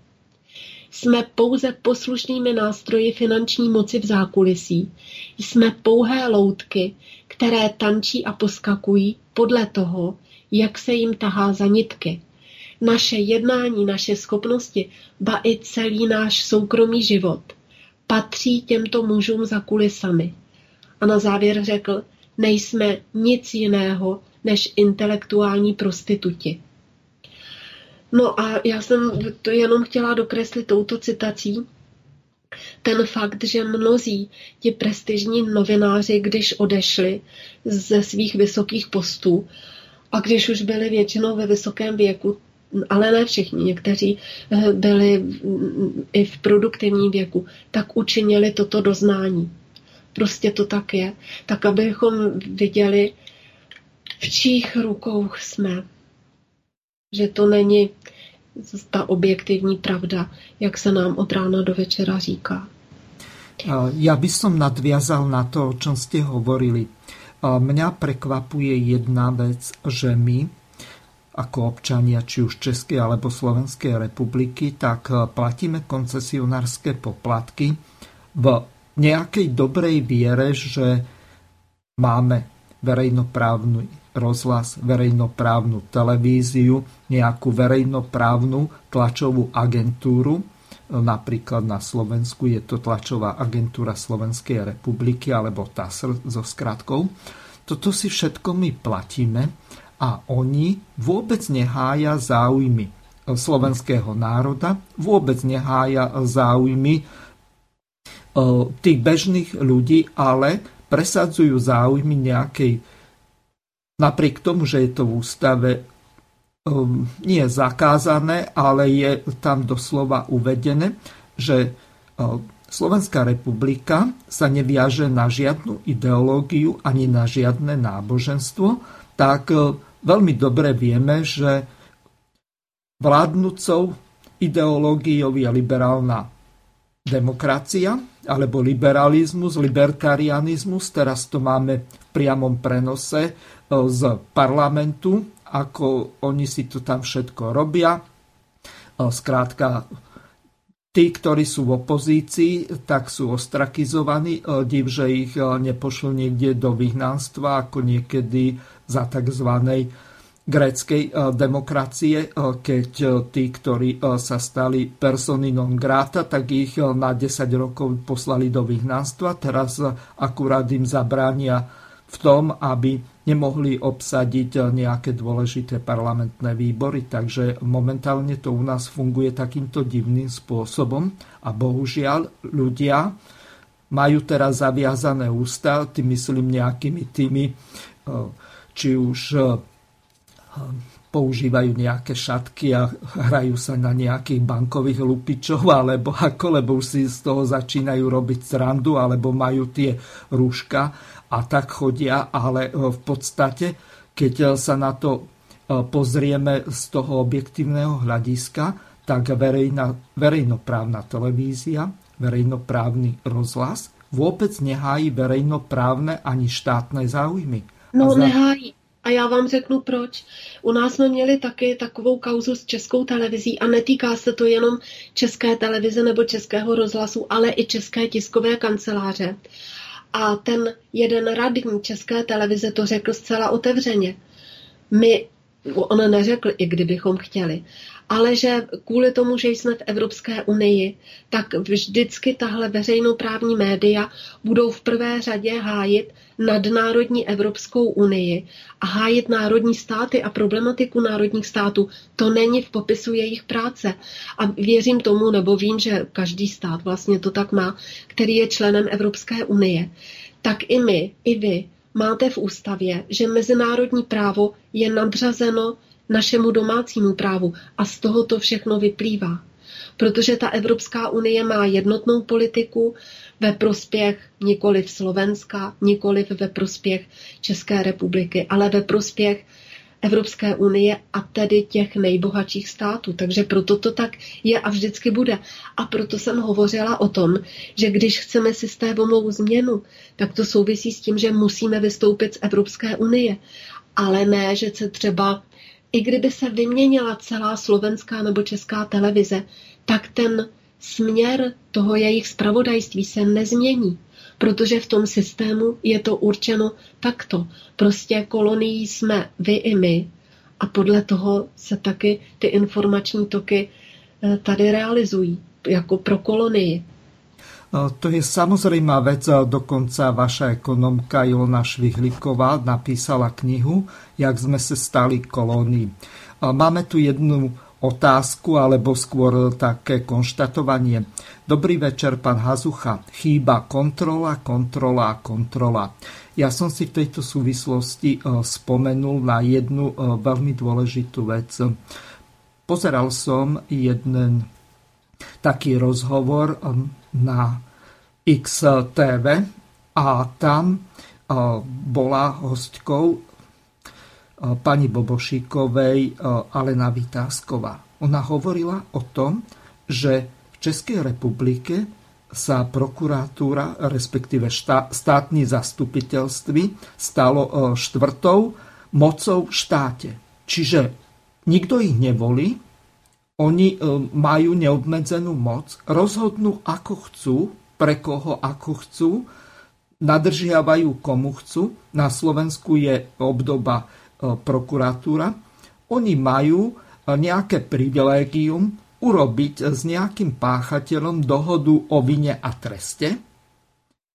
Jsme pouze poslušnými nástroji finanční moci v zákulisí. Jsme pouhé loutky, které tančí a poskakují podle toho, jak se jim tahá za nitky. Naše jednání, naše schopnosti, ba i celý náš soukromý život patří těmto mužům za kulisami. A na závěr řekl, nejsme nic jiného než intelektuální prostituti. No a já jsem to jenom chtěla dokreslit touto citací, ten fakt, že mnozí ti prestižní novináři, když odešli ze svých vysokých postů a když už byli většinou ve vysokém věku, ale ne všichni, někteří eh, byli i v produktivním věku, tak učinili toto doznání. Prostě to tak je. Tak abychom viděli, v čích rukou jsme že to není ta objektivní pravda, jak se nám od rána do večera říká. Ja by som nadviazal na to, o čom ste hovorili. Mňa prekvapuje jedna vec, že my, ako občania či už Českej alebo Slovenskej republiky, tak platíme koncesionárske poplatky v nejakej dobrej viere, že máme verejnoprávny rozhlas, verejnoprávnu televíziu, nejakú verejnoprávnu tlačovú agentúru. Napríklad na Slovensku je to tlačová agentúra Slovenskej republiky alebo TASR so skratkou. Toto si všetko my platíme a oni vôbec nehája záujmy slovenského národa, vôbec nehája záujmy e, tých bežných ľudí, ale presadzujú záujmy nejakej napriek tomu, že je to v ústave um, nie zakázané, ale je tam doslova uvedené, že uh, Slovenská republika sa neviaže na žiadnu ideológiu ani na žiadne náboženstvo, tak veľmi dobre vieme, že vládnucou ideológiou je liberálna demokracia alebo liberalizmus, libertarianizmus. Teraz to máme v priamom prenose z parlamentu, ako oni si to tam všetko robia. Skrátka, tí, ktorí sú v opozícii, tak sú ostrakizovaní. Div, že ich nepošlo niekde do vyhnanstva, ako niekedy za tzv. gréckej demokracie, keď tí, ktorí sa stali persony non grata, tak ich na 10 rokov poslali do vyhnanstva. Teraz akurát im zabránia v tom, aby nemohli obsadiť nejaké dôležité parlamentné výbory. Takže momentálne to u nás funguje takýmto divným spôsobom a bohužiaľ ľudia majú teraz zaviazané ústa, tým myslím nejakými tými, eh, či už eh, používajú nejaké šatky a hrajú sa na nejakých bankových lupičov, <laughs> alebo ako, lebo už si z toho začínajú robiť srandu, alebo majú tie rúška a tak chodia, ale v podstate, keď sa na to pozrieme z toho objektívneho hľadiska, tak verejná, verejnoprávna televízia, verejnoprávny rozhlas vôbec nehájí verejnoprávne ani štátne záujmy. No, za... nehájí. A já vám řeknu proč. U nás jsme měli taky takovou kauzu s českou televizí a netýká se to jenom české televize nebo českého rozhlasu, ale i české tiskové kanceláře. A ten jeden radní české televize to řekl zcela otevřeně. My, on neřekl, i kdybychom chtěli, ale že kvůli tomu, že jsme v Evropské unii, tak vždycky tahle veřejnoprávní média budou v prvé řadě hájit nadnárodní Evropskou unii a hájit národní státy a problematiku národních států. To není v popisu jejich práce. A věřím tomu, nebo vím, že každý stát vlastně to tak má, který je členem Evropské unie. Tak i my, i vy máte v ústavě, že mezinárodní právo je nadřazeno našemu domácímu právu a z toho to všechno vyplývá. Protože ta Evropská unie má jednotnou politiku ve prospěch nikoli v Slovenska, nikoli ve prospěch České republiky, ale ve prospěch Evropské unie a tedy těch nejbohatších států. Takže proto to tak je a vždycky bude. A proto jsem hovořila o tom, že když chceme systémovou změnu, tak to souvisí s tím, že musíme vystoupit z Evropské unie. Ale ne, že se třeba i kdyby se vyměnila celá slovenská nebo česká televize, tak ten směr toho jejich spravodajství se nezmění, protože v tom systému je to určeno takto. Prostě kolonií jsme vy i my a podle toho se taky ty informační toky eh, tady realizují, jako pro kolonii. No, to je samozrejmá vec, dokonca vaša ekonomka Ilona Švihlíková napísala knihu Jak sme se stali kolónií. Máme tu jednu otázku, alebo skôr také konštatovanie. Dobrý večer, pán Hazucha. Chýba kontrola, kontrola, kontrola. Ja som si v tejto súvislosti e, spomenul na jednu e, veľmi dôležitú vec. Pozeral som jeden taký rozhovor na XTV a tam bola hostkou pani Bobošíkovej Alena Vytázková. Ona hovorila o tom, že v Českej republike sa prokuratúra, respektíve státne zastupiteľství stalo štvrtou mocou v štáte. Čiže nikto ich nevolí, oni majú neobmedzenú moc, rozhodnú ako chcú, pre koho ako chcú, nadržiavajú komu chcú. Na Slovensku je obdoba e, prokuratúra. Oni majú e, nejaké privilégium urobiť s nejakým páchateľom dohodu o vine a treste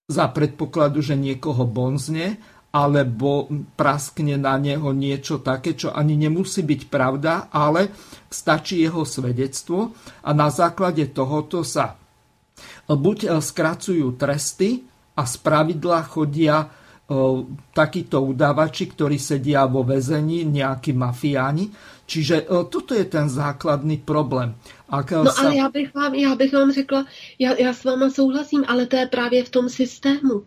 za predpokladu, že niekoho bonzne alebo praskne na neho niečo také, čo ani nemusí byť pravda, ale stačí jeho svedectvo a na základe tohoto sa buď skracujú tresty a z pravidla chodia takíto udávači, ktorí sedia vo väzení, nejakí mafiáni. Čiže toto je ten základný problém. Ak no sa... ale já bych, vám, já bych vám řekla, já, já s váma souhlasím, ale to je právě v tom systému.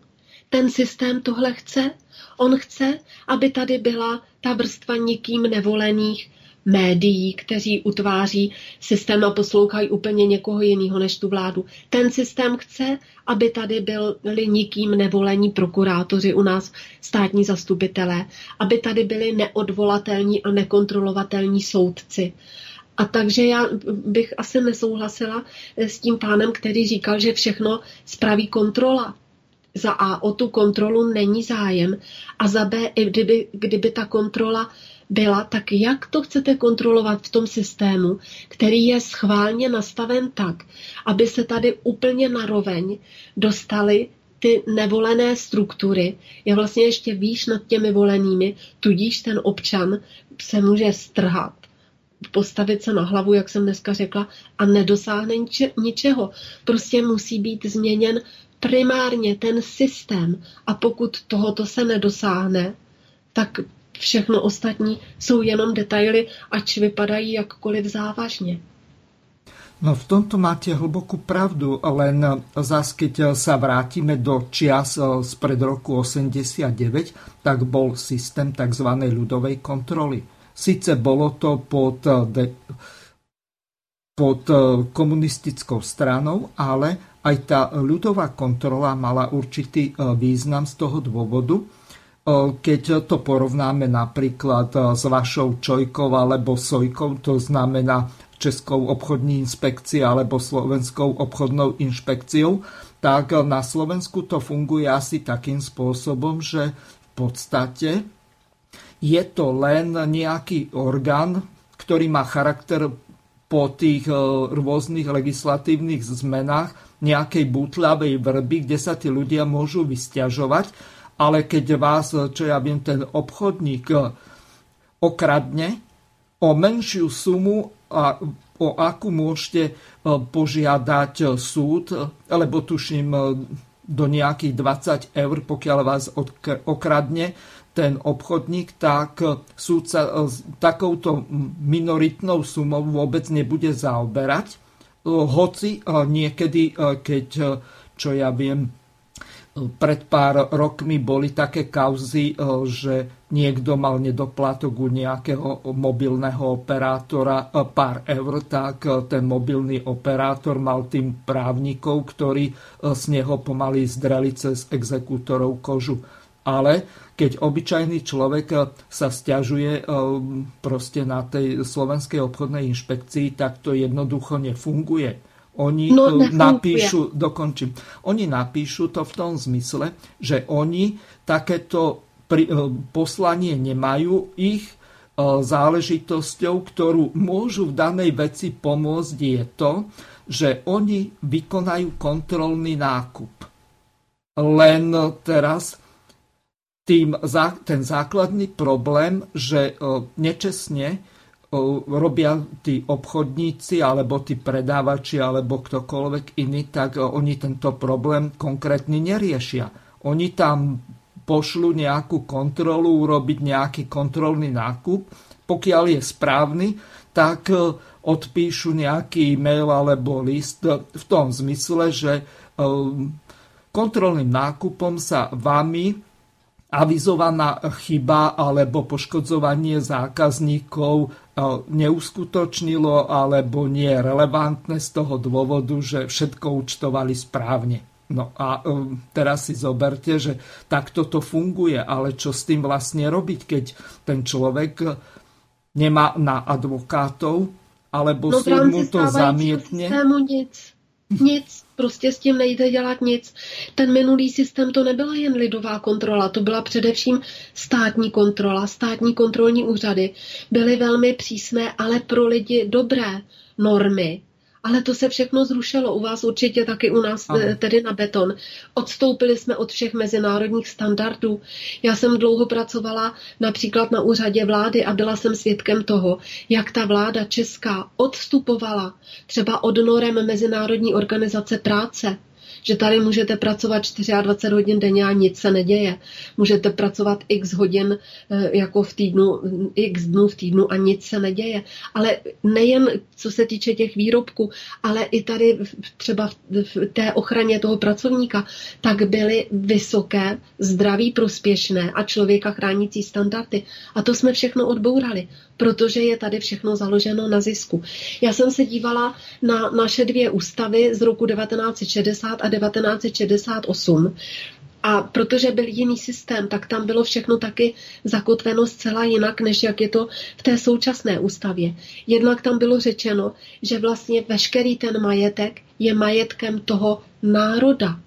Ten systém tohle chce. On chce, aby tady byla ta vrstva nikým nevolených médií, kteří utváří systém a poslouchají úplně někoho jiného než tu vládu. Ten systém chce, aby tady byli nikým nevolení prokurátoři u nás, státní zastupitelé, aby tady byli neodvolatelní a nekontrolovatelní soudci. A takže já bych asi nesouhlasila s tím pánem, který říkal, že všechno spraví kontrola. Za A o tu kontrolu není zájem a za B, i kdyby, kdyby ta kontrola byla, tak jak to chcete kontrolovat v tom systému, který je schválně nastaven tak, aby se tady úplně naroveň dostali ty nevolené struktury, je vlastně ještě výš nad těmi volenými, tudíž ten občan se může strhat, postavit se na hlavu, jak jsem dneska řekla, a nedosáhne ničeho. Prostě musí být změněn primárně ten systém. A pokud tohoto se nedosáhne, tak všechno ostatní jsou jenom detaily, ač vypadají jakkoliv závažně. No v tomto máte hlbokú pravdu, len zás keď sa vrátime do čias z pred roku 89, tak bol systém tzv. ľudovej kontroly. Sice bolo to pod, de, pod komunistickou stranou, ale aj tá ľudová kontrola mala určitý význam z toho dôvodu, keď to porovnáme napríklad s vašou Čojkou alebo Sojkou, to znamená Českou obchodní inspekcí alebo Slovenskou obchodnou inšpekciou, tak na Slovensku to funguje asi takým spôsobom, že v podstate je to len nejaký orgán, ktorý má charakter po tých e, rôznych legislatívnych zmenách nejakej butľavej vrby, kde sa tí ľudia môžu vysťažovať, ale keď vás, čo ja viem, ten obchodník e, okradne o menšiu sumu a o akú môžete e, požiadať e, súd, lebo tuším do nejakých 20 eur, pokiaľ vás okradne ten obchodník, tak súd sa s takouto minoritnou sumou vôbec nebude zaoberať. Hoci niekedy, keď, čo ja viem, pred pár rokmi boli také kauzy, e, že niekto mal nedoplatok u nejakého mobilného operátora e, pár eur, tak e, ten mobilný operátor mal tým právnikov, ktorí z neho pomaly zdreli cez exekútorov kožu. Ale keď obyčajný človek sa stiažuje proste na tej slovenskej obchodnej inšpekcii, tak to jednoducho nefunguje oni no, napíšu, dokončím, oni napíšu to v tom zmysle, že oni takéto pri, e, poslanie nemajú, ich e, záležitosťou, ktorú môžu v danej veci pomôcť, je to, že oni vykonajú kontrolný nákup. Len teraz tým, ten základný problém, že e, nečestne robia tí obchodníci alebo tí predávači alebo ktokoľvek iný, tak oni tento problém konkrétne neriešia. Oni tam pošlu nejakú kontrolu, urobiť nejaký kontrolný nákup. Pokiaľ je správny, tak odpíšu nejaký e-mail alebo list v tom zmysle, že kontrolným nákupom sa vami avizovaná chyba alebo poškodzovanie zákazníkov neuskutočnilo alebo nie je relevantné z toho dôvodu, že všetko účtovali správne. No a um, teraz si zoberte, že takto to funguje, ale čo s tým vlastne robiť, keď ten človek nemá na advokátov, alebo no, súd mu to zamietne? Nic. Nic, prostě s tím nejde dělat nic. Ten minulý systém to nebyla jen lidová kontrola, to byla především státní kontrola, státní kontrolní úřady. Byly velmi přísné, ale pro lidi dobré normy, ale to se všechno zrušilo. U vás určitě taky u nás Aha. tedy na beton. Odstoupili jsme od všech mezinárodních standardů. Já jsem dlouho pracovala například na úřadě vlády a byla jsem svědkem toho, jak ta vláda česká odstupovala třeba od norem Mezinárodní organizace práce že tady můžete pracovat 24 hodin denně a nic se neděje. Můžete pracovat x hodin eh, jako v týdnu, x dnů v týdnu a nic se neděje. Ale nejen co se týče těch výrobků, ale i tady třeba v té ochraně toho pracovníka, tak byly vysoké, zdraví, prospěšné a člověka chránící standardy. A to jsme všechno odbourali protože je tady všechno založeno na zisku. Já jsem se dívala na naše dvě ústavy z roku 1960 a 1968. A protože byl jiný systém, tak tam bylo všechno taky zakotveno zcela jinak, než jak je to v té současné ústavě. Jednak tam bylo řečeno, že vlastně veškerý ten majetek je majetkem toho národa.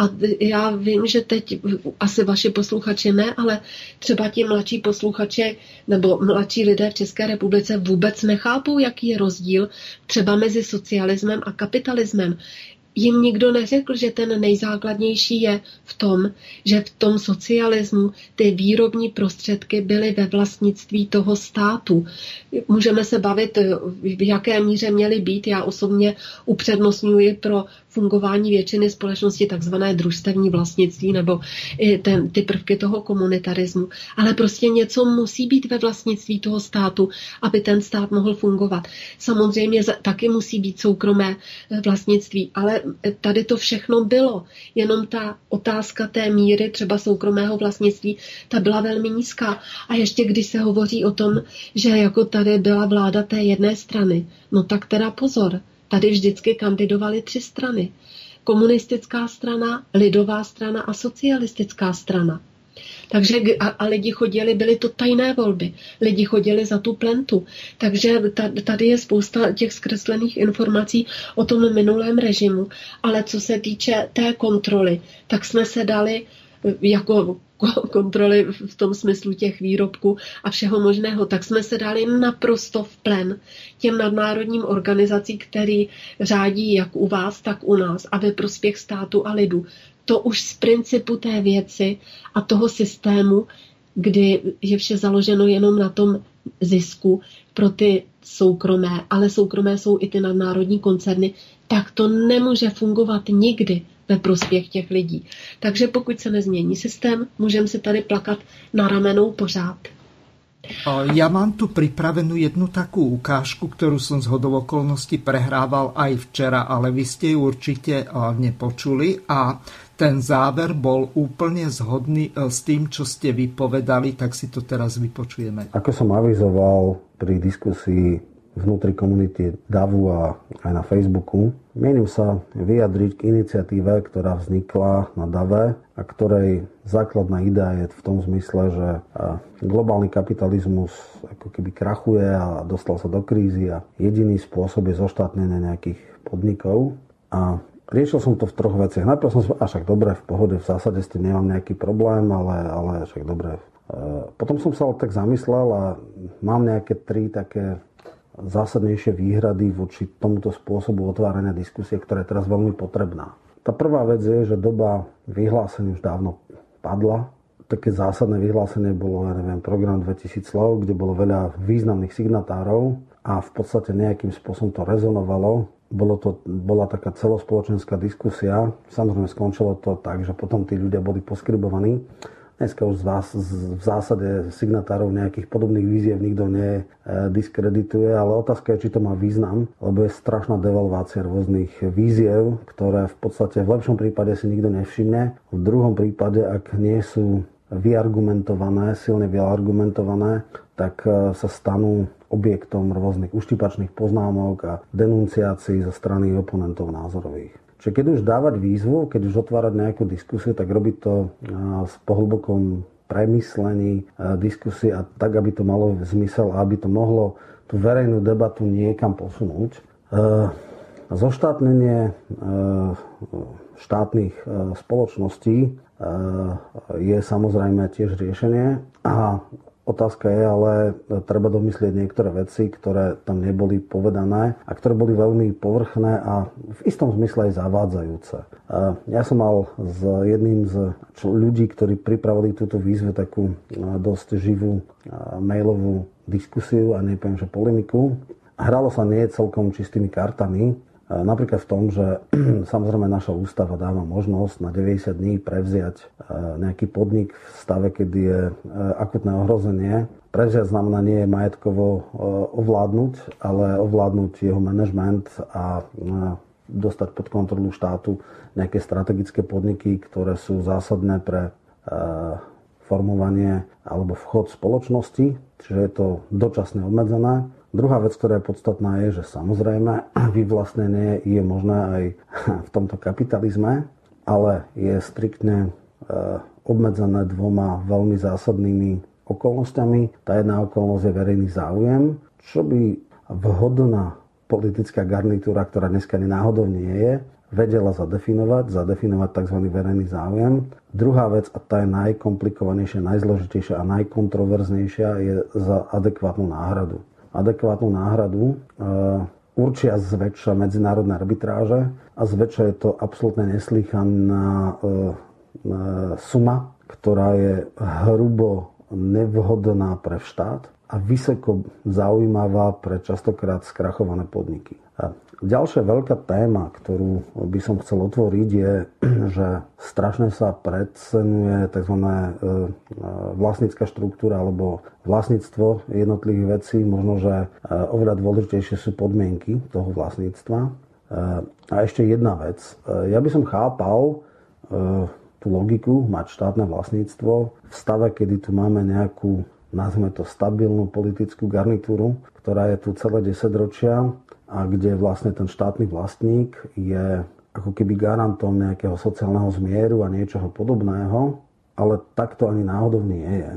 A já vím, že teď asi vaši posluchači ne, ale třeba ti mladší posluchači nebo mladší lidé v České republice vůbec nechápou, jaký je rozdíl třeba mezi socialismem a kapitalismem. jim nikdo neřekl, že ten nejzákladnější je v tom, že v tom socialismu ty výrobní prostředky byly ve vlastnictví toho státu. Můžeme se bavit, v jaké míře měly být. Já osobně upřednostňuji pro fungování většiny společnosti takzvané družstevní vlastnictví nebo i ten, ty prvky toho komunitarismu. Ale prostě něco musí být ve vlastnictví toho státu, aby ten stát mohl fungovat. Samozřejmě taky musí být soukromé vlastnictví, ale tady to všechno bylo. Jenom ta otázka té míry třeba soukromého vlastnictví, ta byla velmi nízká. A ještě když se hovoří o tom, že jako tady byla vláda té jedné strany, no tak teda pozor, tady vždycky kandidovaly tři strany. Komunistická strana, lidová strana a socialistická strana. Takže a, a lidi chodili, byly to tajné volby. Lidi chodili za tu plentu. Takže tady je spousta těch zkreslených informací o tom minulém režimu. Ale co se týče té kontroly, tak jsme se dali jako kontroly v tom smyslu těch výrobků a všeho možného, tak jsme se dali naprosto v plen těm nadnárodním organizacím, který řádí jak u vás, tak u nás a ve prospěch státu a lidu. To už z principu té věci a toho systému, kdy je vše založeno jenom na tom zisku pro ty soukromé, ale soukromé jsou i ty nadnárodní koncerny, tak to nemůže fungovat nikdy ve prospěch těch lidí. Takže pokud se nezmění systém, můžeme se tady plakat na ramenou pořád. Ja mám tu pripravenú jednu takú ukážku, ktorú som z hodov okolností prehrával aj včera, ale vy ste ju určite nepočuli a ten záver bol úplne zhodný e, s tým, čo ste vypovedali, tak si to teraz vypočujeme. Ako som avizoval pri diskusii vnútri komunity DAVu a aj na Facebooku, mienim sa vyjadriť k iniciatíve, ktorá vznikla na DAVE a ktorej základná idea je v tom zmysle, že globálny kapitalizmus ako keby krachuje a dostal sa do krízy a jediný spôsob je zoštátnenie nejakých podnikov a Riešil som to v troch veciach. Najprv som a však dobre, v pohode, v zásade s tým nemám nejaký problém, ale, ale však dobre. E, potom som sa tak zamyslel a mám nejaké tri také zásadnejšie výhrady voči tomuto spôsobu otvárania diskusie, ktorá je teraz veľmi potrebná. Tá prvá vec je, že doba vyhlásení už dávno padla. Také zásadné vyhlásenie bolo, ja neviem, program 2000 slov, kde bolo veľa významných signatárov a v podstate nejakým spôsobom to rezonovalo bolo to, bola taká celospoločenská diskusia. Samozrejme skončilo to tak, že potom tí ľudia boli poskribovaní. Dneska už v zásade signatárov nejakých podobných víziev nikto nediskredituje, ale otázka je, či to má význam, lebo je strašná devalvácia rôznych víziev, ktoré v podstate v lepšom prípade si nikto nevšimne. V druhom prípade, ak nie sú vyargumentované, silne vyargumentované, tak e, sa stanú objektom rôznych uštipačných poznámok a denunciácií zo strany oponentov názorových. Čiže keď už dávať výzvu, keď už otvárať nejakú diskusiu, tak robiť to e, s pohlbokom premyslení e, diskusie a tak, aby to malo zmysel a aby to mohlo tú verejnú debatu niekam posunúť. Zoštátnenie štátnych spoločností je samozrejme tiež riešenie a Otázka je, ale treba domyslieť niektoré veci, ktoré tam neboli povedané a ktoré boli veľmi povrchné a v istom zmysle aj zavádzajúce. Ja som mal s jedným z ľudí, ktorí pripravili túto výzvu takú dosť živú mailovú diskusiu a nepoviem, že polemiku. Hralo sa nie celkom čistými kartami, Napríklad v tom, že <clears throat> samozrejme naša ústava dáva možnosť na 90 dní prevziať e, nejaký podnik v stave, kedy je e, akutné ohrozenie. Prevziať znamená nie je majetkovo e, ovládnuť, ale ovládnuť jeho management a dostať pod kontrolu štátu nejaké strategické podniky, ktoré sú zásadné pre formovanie alebo vchod spoločnosti, čiže je to dočasne obmedzené. Druhá vec, ktorá je podstatná, je, že samozrejme <clears throat> vyvlastnenie je možné aj <laughs> v tomto kapitalizme, ale je striktne e, obmedzené dvoma veľmi zásadnými okolnostiami. Tá jedna okolnosť je verejný záujem, čo by vhodná politická garnitúra, ktorá dneska ani náhodou nie je, vedela zadefinovať, zadefinovať tzv. verejný záujem. Druhá vec, a tá je najkomplikovanejšia, najzložitejšia a najkontroverznejšia, je za adekvátnu náhradu adekvátnu náhradu. určia zväčša medzinárodné arbitráže a zväčša je to absolútne neslýchaná suma, ktorá je hrubo nevhodná pre štát a vysoko zaujímavá pre častokrát skrachované podniky. Ďalšia veľká téma, ktorú by som chcel otvoriť, je, <clears throat> že strašne sa predsenuje tzv. E, vlastnícka štruktúra alebo vlastníctvo jednotlivých vecí. Možno, že e, oveľa dôležitejšie sú podmienky toho vlastníctva. E, a ešte jedna vec. Ja by som chápal tú logiku mať štátne vlastníctvo v stave, kedy tu máme nejakú nazvime to stabilnú politickú garnitúru, ktorá je tu celé 10 ročia a kde vlastne ten štátny vlastník je ako keby garantom nejakého sociálneho zmieru a niečoho podobného, ale takto ani náhodou nie je.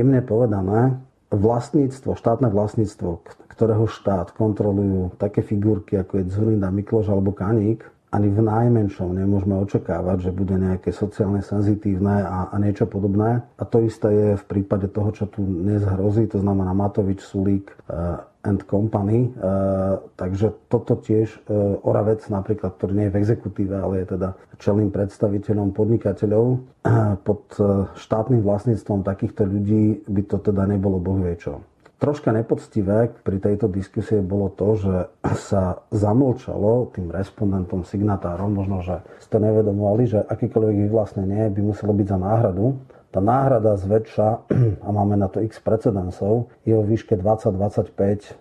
Jemne povedané, vlastníctvo, štátne vlastníctvo, ktorého štát kontrolujú také figurky ako je Zurinda, Mikloš alebo Kaník, ani v najmenšom nemôžeme očakávať, že bude nejaké sociálne senzitívne a, a niečo podobné. A to isté je v prípade toho, čo tu dnes hrozí, to znamená Matovič, Sulík uh, and Company. Uh, takže toto tiež uh, Oravec napríklad, ktorý nie je v exekutíve, ale je teda čelným predstaviteľom podnikateľov, uh, pod uh, štátnym vlastníctvom takýchto ľudí by to teda nebolo boh vie čo. Troška nepoctivé pri tejto diskusie bolo to, že sa zamlčalo tým respondentom, signatárom, možno, že ste to nevedomovali, že akýkoľvek vyvlastnenie by muselo byť za náhradu. Tá náhrada zväčša, a máme na to x precedensov, je o výške 20-25,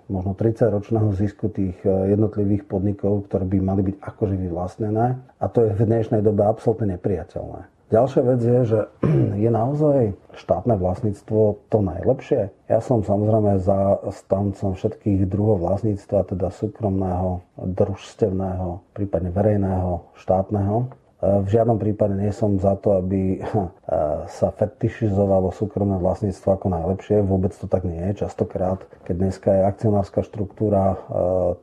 možno 30 ročného zisku tých e, jednotlivých podnikov, ktoré by mali byť akože vyvlastnené. A to je v dnešnej dobe absolútne nepriateľné. Ďalšia vec je, že <clears throat> je naozaj štátne vlastníctvo to najlepšie. Ja som samozrejme za stancom všetkých druhov vlastníctva, teda súkromného, družstevného, prípadne verejného, štátneho. V žiadnom prípade nie som za to, aby sa fetišizovalo súkromné vlastníctvo ako najlepšie. Vôbec to tak nie je. Častokrát, keď dneska je akcionárska štruktúra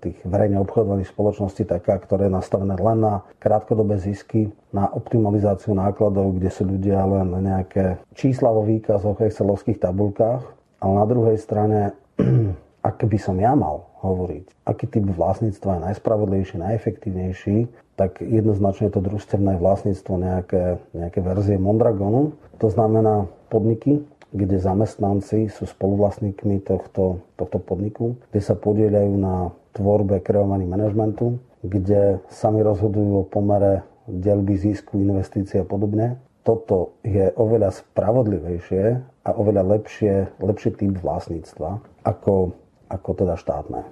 tých verejne obchodovaných spoločností taká, ktoré je nastavené len na krátkodobé zisky, na optimalizáciu nákladov, kde sú ľudia len nejaké čísla vo výkazoch, excelovských tabulkách. Ale na druhej strane, <clears throat> ak by som ja mal hovoriť, aký typ vlastníctva je najspravodlivejší, najefektívnejší, tak jednoznačne je to družstevné vlastníctvo nejaké, nejaké verzie Mondragonu. To znamená podniky, kde zamestnanci sú spoluvlastníkmi tohto, tohto podniku, kde sa podielajú na tvorbe kreovaní manažmentu, kde sami rozhodujú o pomere delby zisku, investície a podobne. Toto je oveľa spravodlivejšie a oveľa lepšie, lepší typ vlastníctva ako, ako teda štátne.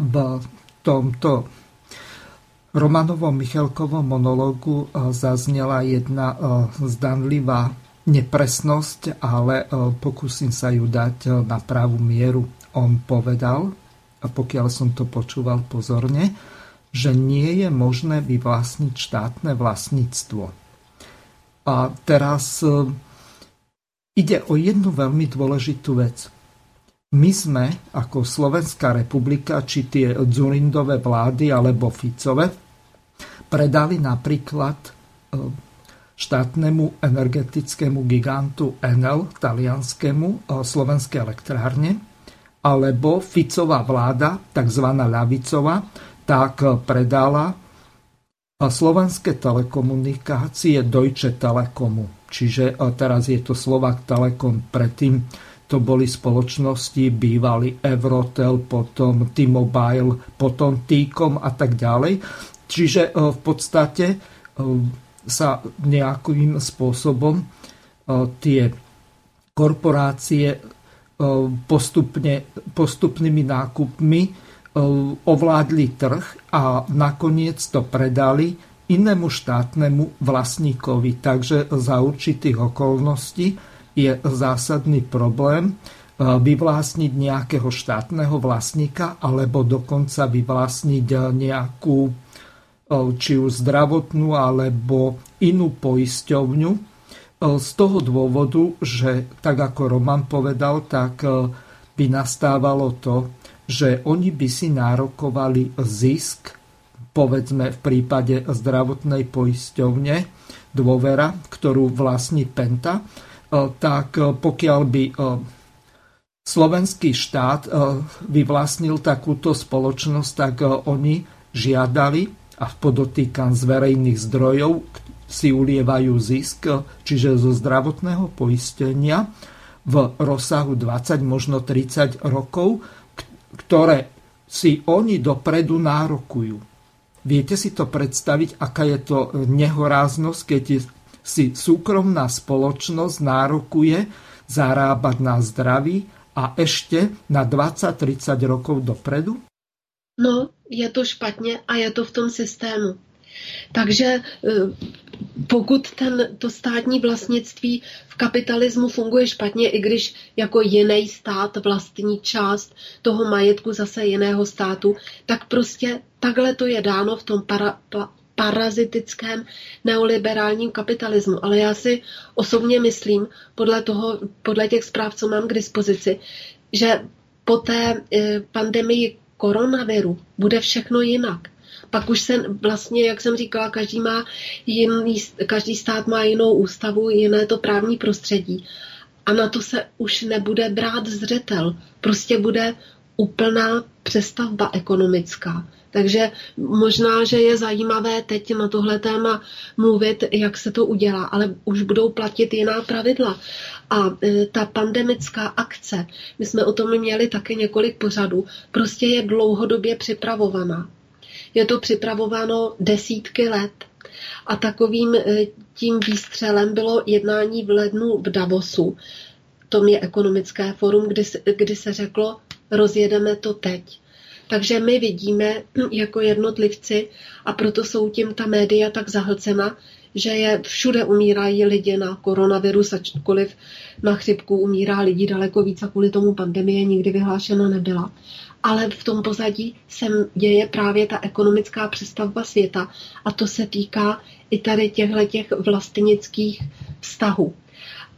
V tomto Romanovom Michalkovom monológu e, zaznela jedna e, zdanlivá nepresnosť, ale e, pokúsim sa ju dať na pravú mieru. On povedal, a pokiaľ som to počúval pozorne, že nie je možné vyvlastniť štátne vlastníctvo. A teraz ide o jednu veľmi dôležitú vec. My sme ako Slovenská republika, či tie Dzurindové vlády alebo Ficove, predali napríklad e, štátnemu energetickému gigantu Enel, talianskému e, slovenské elektrárne, alebo Ficová vláda, tzv. ľavicová, tak predala slovenské telekomunikácie Deutsche Telekomu. Čiže e, teraz je to Slovak Telekom, predtým to boli spoločnosti bývali Evrotel, potom T-Mobile, potom T-Com a tak ďalej. Čiže e, v podstate e, sa nejakým spôsobom e, tie korporácie postupne, postupnými nákupmi ovládli trh a nakoniec to predali inému štátnemu vlastníkovi. Takže za určitých okolností je zásadný problém e, vyvlastniť nejakého štátneho vlastníka alebo dokonca vyvlastniť nejakú e, či už zdravotnú alebo inú poisťovňu. Z toho dôvodu, že tak ako Roman povedal, tak by nastávalo to, že oni by si nárokovali zisk, povedzme v prípade zdravotnej poisťovne, dôvera, ktorú vlastní Penta, tak pokiaľ by slovenský štát vyvlastnil takúto spoločnosť, tak oni žiadali, a podotýkam z verejných zdrojov, si ulievajú zisk, čiže zo zdravotného poistenia v rozsahu 20, možno 30 rokov, ktoré si oni dopredu nárokujú. Viete si to predstaviť, aká je to nehoráznosť, keď si súkromná spoločnosť nárokuje zarábať na zdraví a ešte na 20-30 rokov dopredu? No, je to špatně a je to v tom systému. Takže e, pokud ten, to státní vlastnictví v kapitalismu funguje špatně, i když jako jiný stát vlastní část toho majetku zase jiného státu, tak prostě takhle to je dáno v tom para, pa, parazitickém neoliberálním kapitalismu. Ale já si osobně myslím, podle, toho, podle těch zpráv, co mám k dispozici, že po té e, pandemii koronaviru bude všechno jinak pak už se vlastně, jak jsem říkala, každý, má jiný, každý stát má jinou ústavu, jiné to právní prostředí. A na to se už nebude brát zřetel. Prostě bude úplná přestavba ekonomická. Takže možná, že je zajímavé teď na tohle téma mluvit, jak se to udělá, ale už budou platit jiná pravidla. A e, ta pandemická akce, my jsme o tom měli taky několik pořadů, prostě je dlouhodobě připravovaná. Je to připravováno desítky let. A takovým eh, tím výstřelem bylo jednání v lednu v Davosu. To je ekonomické forum, kdy, kdy se řeklo, rozjedeme to teď. Takže my vidíme <clears throat> jako jednotlivci, a proto jsou tím ta média tak zahlcena, že je všude umírají lidi na koronavirus, ačkoliv na chřipku umírá lidí daleko víc a kvůli tomu pandemie nikdy vyhlášena nebyla ale v tom pozadí se děje právě ta ekonomická přestavba světa a to se týká i tady těchto těch vlastnických vztahů.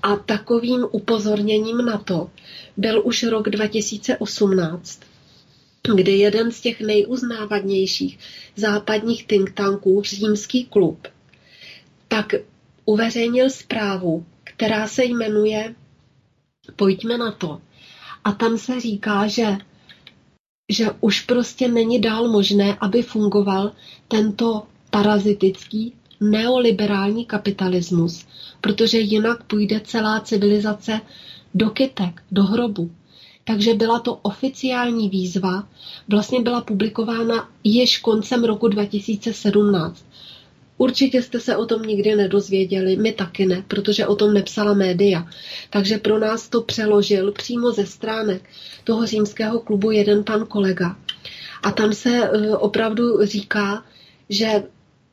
A takovým upozorněním na to byl už rok 2018, kdy jeden z těch nejuznávanějších západních think tanků, Římský klub, tak uveřejnil zprávu, která se jmenuje Pojďme na to. A tam se říká, že že už prostě není dál možné, aby fungoval tento parazitický neoliberální kapitalismus, protože jinak půjde celá civilizace do kytek, do hrobu. Takže byla to oficiální výzva, vlastně byla publikována již koncem roku 2017. Určitě jste se o tom nikdy nedozvěděli, my taky ne, protože o tom nepsala média. Takže pro nás to přeložil přímo ze stránek toho římského klubu jeden pan kolega. A tam se e, opravdu říká, že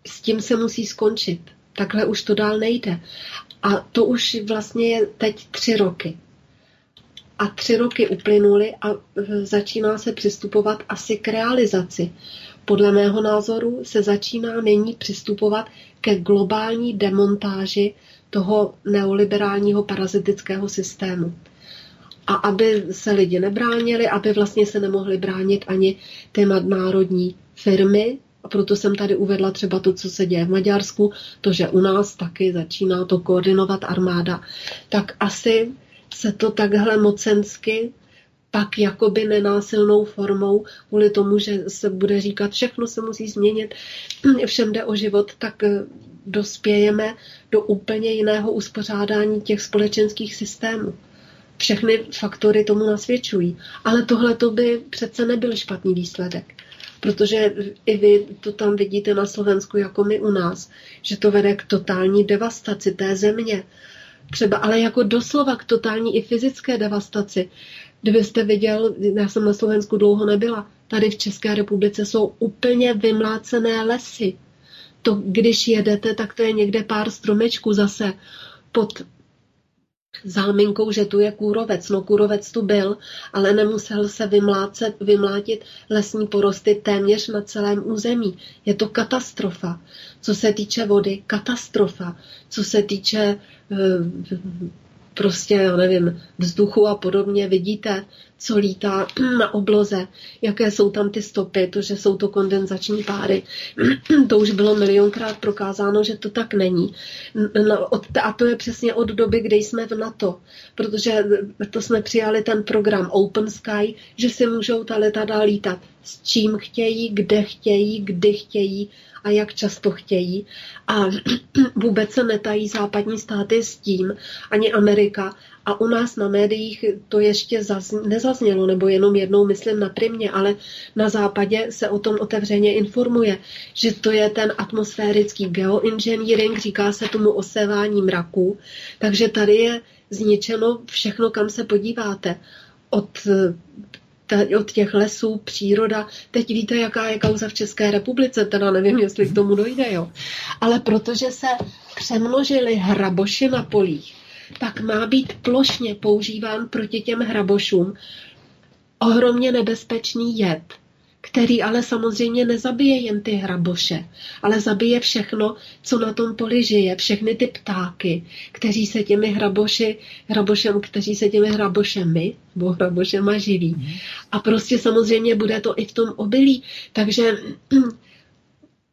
s tím se musí skončit. Takhle už to dál nejde. A to už vlastně je teď tři roky. A tři roky uplynuly a e, začíná se přistupovat asi k realizaci. Podle mého názoru se začíná nyní přistupovat ke globální demontáži toho neoliberálního parazitického systému. A aby se lidi nebránili, aby vlastně se nemohli bránit ani ty nadnárodní firmy, a proto jsem tady uvedla třeba to, co se děje v Maďarsku, to, že u nás taky začíná to koordinovat armáda, tak asi se to takhle mocensky pak jakoby nenásilnou formou, kvůli tomu, že se bude říkat, všechno se musí změnit, <clears throat> všem jde o život, tak eh, dospějeme do úplně jiného uspořádání těch společenských systémů. Všechny faktory tomu nasvědčují. Ale tohle to by přece nebyl špatný výsledek. Protože i vy to tam vidíte na Slovensku, jako my u nás, že to vede k totální devastaci té země. Třeba ale jako doslova k totální i fyzické devastaci. Kdybyste viděl, já jsem na Slovensku dlouho nebyla, tady v České republice jsou úplně vymlácené lesy. To, když jedete, tak to je někde pár stromečků zase pod záminkou, že tu je kůrovec. No kůrovec tu byl, ale nemusel se vymlácet, vymlátit lesní porosty téměř na celém území. Je to katastrofa. Co se týče vody, katastrofa. Co se týče eh, prostě, já nevím, vzduchu a podobně, vidíte, co lítá na obloze, jaké jsou tam ty stopy, to, že jsou to kondenzační páry. <clears throat> to už bylo milionkrát prokázáno, že to tak není. A to je přesně od doby, kdy jsme v NATO, protože to jsme přijali ten program Open Sky, že si můžou ta letadla lítat s čím chtějí, kde chtějí, kdy chtějí a jak často chtějí. A <clears throat> vůbec se netají západní státy s tím, ani Amerika. A u nás na médiích to ještě nezaznělo, nebo jenom jednou myslím na primě, ale na západě se o tom otevřeně informuje, že to je ten atmosférický geoengineering, říká se tomu osevání mraků. Takže tady je zničeno všechno, kam se podíváte. Od od těch lesů, příroda. Teď víte, jaká je kauza v České republice, teda nevím, jestli k tomu dojde, jo. Ale protože se přemnožili hraboši na polích, tak má být plošně používán proti těm hrabošům ohromně nebezpečný jed, který ale samozřejmě nezabije jen ty hraboše, ale zabije všechno, co na tom poli žije, všechny ty ptáky, kteří se těmi hraboši, hrabošem, kteří se těmi hrabošemi nebo hrabošema živí. Mhm. A prostě samozřejmě bude to i v tom obilí. Takže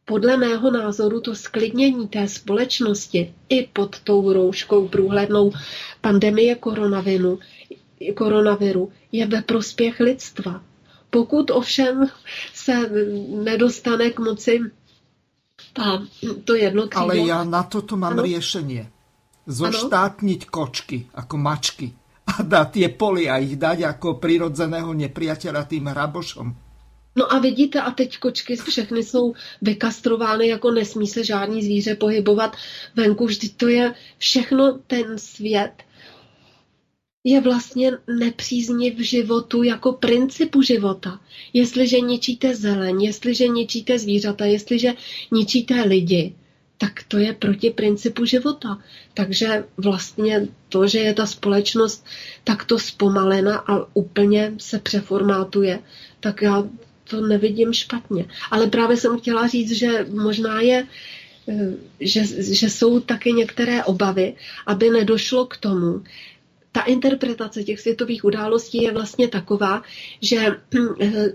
podle mého názoru to sklidnění té společnosti i pod tou rouškou průhlednou pandemie koronaviru, koronaviru je ve prospěch lidstva. Pokud ovšem se nedostane k moci ta, to jedno křídlo... Ale já na toto mám ano? riešenie. Zoštátniť ano? kočky, ako mačky a dát je poli a ich dať jako prirodzeného nepriateľa tým hrabošom. No a vidíte, a teď kočky všechny jsou vykastrovány, jako nesmí se žádný zvíře pohybovat venku. Vždyť to je všechno ten svět, je vlastně nepřízniv životu jako principu života. Jestliže ničíte zeleň, jestliže ničíte zvířata, jestliže ničíte lidi, tak to je proti principu života. Takže vlastně to, že je ta společnost takto zpomalena a úplně se přeformátuje, tak já to nevidím špatně. Ale právě jsem chtěla říct, že možná je, eh, že, že jsou taky některé obavy, aby nedošlo k tomu, ta interpretace těch světových událostí je vlastně taková, že eh,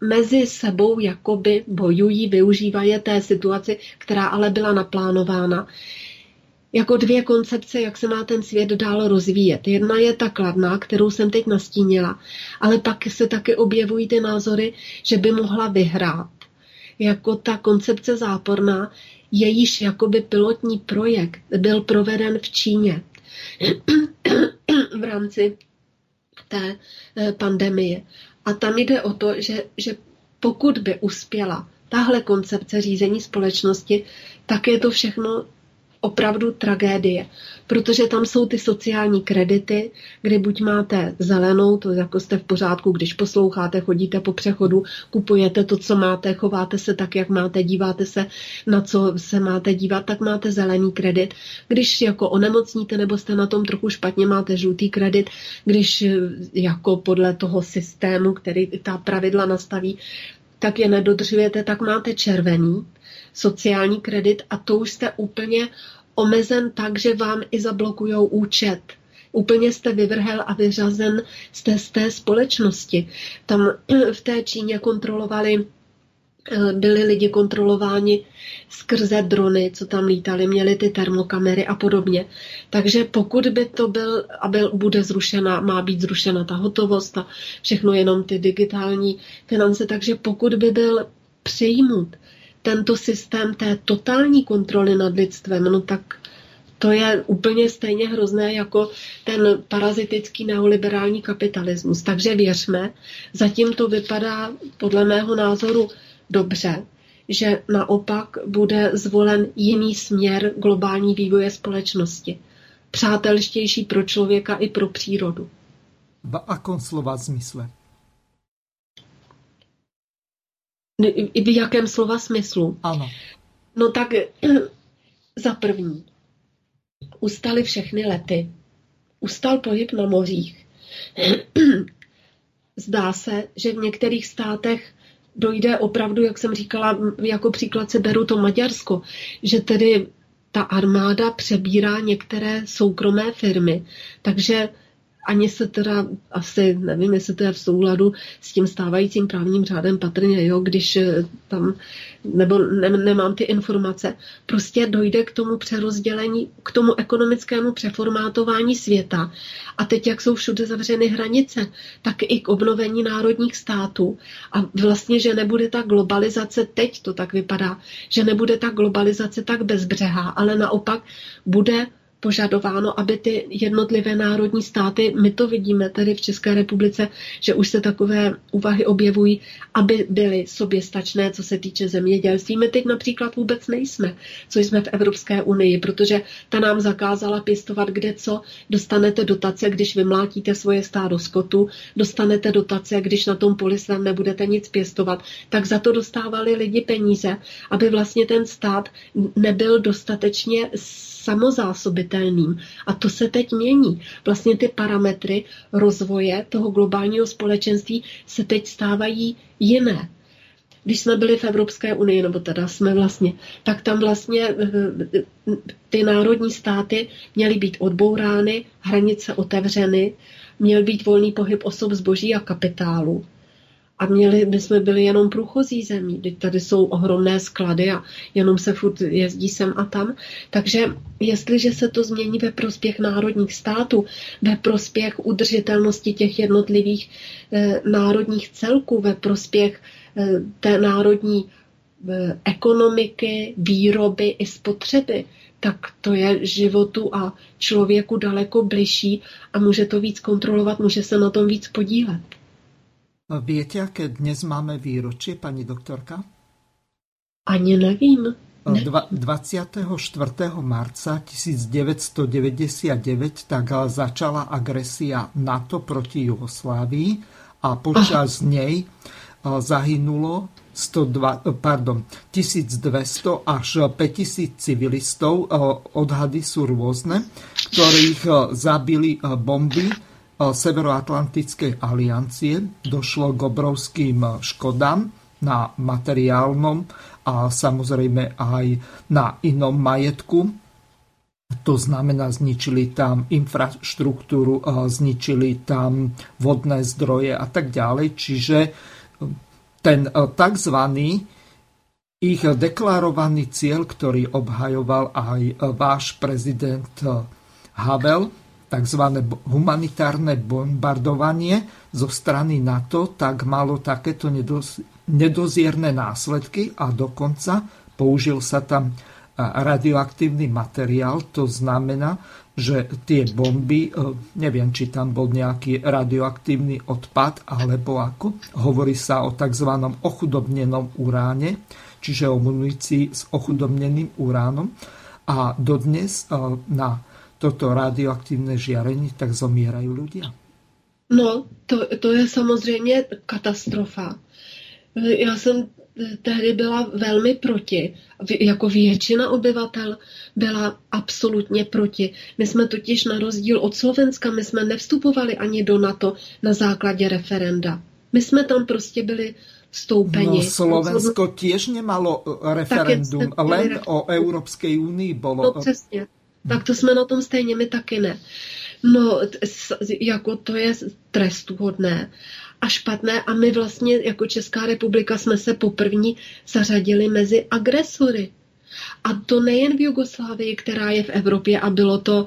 mezi sebou jakoby bojují, využívají té situaci, která ale byla naplánována. Jako dvě koncepce, jak se má ten svět dál rozvíjet. Jedna je ta kladná, kterou jsem teď nastínila, ale pak se taky objevují ty názory, že by mohla vyhrát. Jako ta koncepce záporná, jejíž jakoby pilotní projekt byl proveden v Číně v rámci té eh, pandemie. A tam jde o to, že, že pokud by uspěla tahle koncepce řízení společnosti, tak je to všechno opravdu tragédie, protože tam jsou ty sociální kredity, kdy buď máte zelenou, to jako jste v pořádku, když posloucháte, chodíte po přechodu, kupujete to, co máte, chováte se tak, jak máte, díváte se, na co se máte dívat, tak máte zelený kredit. Když jako onemocníte nebo jste na tom trochu špatně, máte žlutý kredit. Když jako podle toho systému, který ta pravidla nastaví, tak je nedodržujete, tak máte červený sociální kredit a to už jste úplně omezen tak, že vám i zablokujou účet. Úplně jste vyvrhel a vyřazen jste z té společnosti. Tam <clears throat> v té Číně kontrolovali eh, byli lidi kontrolováni skrze drony, co tam lítali, měli ty termokamery a podobně. Takže pokud by to byl, a byl, bude zrušena, má být zrušena ta hotovost a všechno jenom ty digitální finance, takže pokud by byl přijmut tento systém té totální kontroly nad lidstvem, no tak to je úplně stejně hrozné jako ten parazitický neoliberální kapitalismus. Takže věřme, zatím to vypadá podle mého názoru dobře, že naopak bude zvolen jiný směr globální vývoje společnosti. Přátelštější pro člověka i pro přírodu. V akom slova zmysle? V jakém slova smyslu. Ano. No tak <clears throat> za první, ustaly všechny lety. Ustal pohyb na mořích. <clears throat> Zdá se, že v některých státech dojde opravdu, jak jsem říkala, jako příklad se beru to Maďarsko, že tedy ta armáda přebírá některé soukromé firmy, takže ani se teda asi, nevím, jestli to je v souladu s tím stávajícím právním řádem patrně, jo, když eh, tam, nebo ne, nemám ty informace, prostě dojde k tomu přerozdělení, k tomu ekonomickému přeformátování světa. A teď, jak jsou všude zavřeny hranice, tak i k obnovení národních států. A vlastně, že nebude ta globalizace, teď to tak vypadá, že nebude ta globalizace tak bezbřehá, ale naopak bude požadováno, aby ty jednotlivé národní státy, my to vidíme tady v České republice, že už se takové úvahy objevují, aby byly soběstačné, co se týče zemědělství. My teď například vůbec nejsme, co jsme v Evropské unii, protože ta nám zakázala pěstovat kde co. Dostanete dotace, když vymlátíte svoje stádo skotu, dostanete dotace, když na tom poli svém nebudete nic pěstovat, tak za to dostávali lidi peníze, aby vlastně ten stát nebyl dostatečně samozásobitelným. A to se teď mění. Vlastně ty parametry rozvoje toho globálního společenství se teď stávají jiné. Když jsme byli v Evropské unii, nebo teda jsme vlastně, tak tam vlastně eh, ty národní státy měly být odbourány, hranice otevřeny, měl být volný pohyb osob zboží a kapitálu a měli, my jsme byli jenom průchozí zemí. Teď tady jsou ohromné sklady a jenom se furt jezdí sem a tam. Takže jestliže se to změní ve prospěch národních států, ve prospěch udržitelnosti těch jednotlivých eh, národních celků, ve prospěch eh, té národní eh, ekonomiky, výroby i spotřeby, tak to je životu a člověku daleko bližší a může to víc kontrolovat, může se na tom víc podílet. Viete, aké dnes máme výročie, pani doktorka? Ani nevím. Ne. 24. marca 1999 tak začala agresia NATO proti Jugoslávii a počas Aha. nej zahynulo 102, pardon, 1200 až 5000 civilistov. Odhady sú rôzne, ktorých zabili bomby Severoatlantickej aliancie došlo k obrovským škodám na materiálnom a samozrejme aj na inom majetku. To znamená, zničili tam infraštruktúru, zničili tam vodné zdroje a tak ďalej. Čiže ten tzv. ich deklarovaný cieľ, ktorý obhajoval aj váš prezident Havel, tzv. humanitárne bombardovanie zo strany NATO, tak malo takéto nedozierne následky a dokonca použil sa tam radioaktívny materiál. To znamená, že tie bomby, e, neviem, či tam bol nejaký radioaktívny odpad alebo ako, hovorí sa o tzv. ochudobnenom uráne, čiže o munícii s ochudobneným uránom. A dodnes e, na toto radioaktivní žiarení, tak zomierají ľudia? No, to, to je samozřejmě katastrofa. Já jsem tehdy byla velmi proti. Jako většina obyvatel byla absolutně proti. My jsme totiž na rozdíl od Slovenska, my jsme nevstupovali ani do NATO na základě referenda. My jsme tam prostě byli vstoupeni. No, Slovensko tiež nemalo referendum, len o Európskej únii bolo. No přesně tak to jsme na tom stejně, my taky ne. No, jako to je trestuhodné a špatné a my vlastně jako Česká republika jsme se poprvní zařadili mezi agresory. A to nejen v Jugoslávii, která je v Evropě a bylo to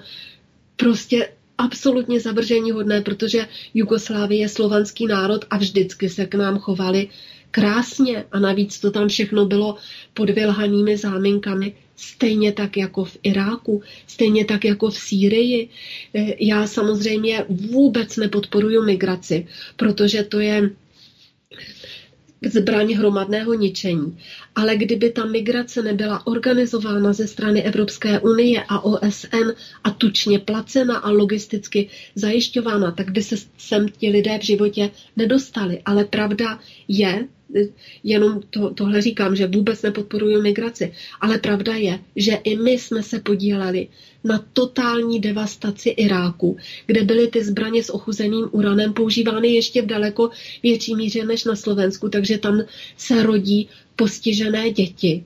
prostě absolutně zavržení hodné, protože Jugoslávie je slovanský národ a vždycky se k nám chovali krásně a navíc to tam všechno bylo pod vylhanými záminkami, stejně tak jako v Iráku, stejně tak jako v Sýrii. Eh, já samozřejmě vůbec nepodporuji migraci, protože to je zbraň hromadného ničení. Ale kdyby ta migrace nebyla organizována ze strany Evropské unie a OSN a tučně placena a logisticky zajišťována, tak by se sem ti lidé v životě nedostali. Ale pravda je, jenom to, tohle říkám, že vůbec nepodporuji migraci, ale pravda je, že i my jsme se podíleli na totální devastaci Iráku, kde byly ty zbraně s ochuzeným uranem používány ještě v daleko větší míře než na Slovensku, takže tam se rodí postižené děti.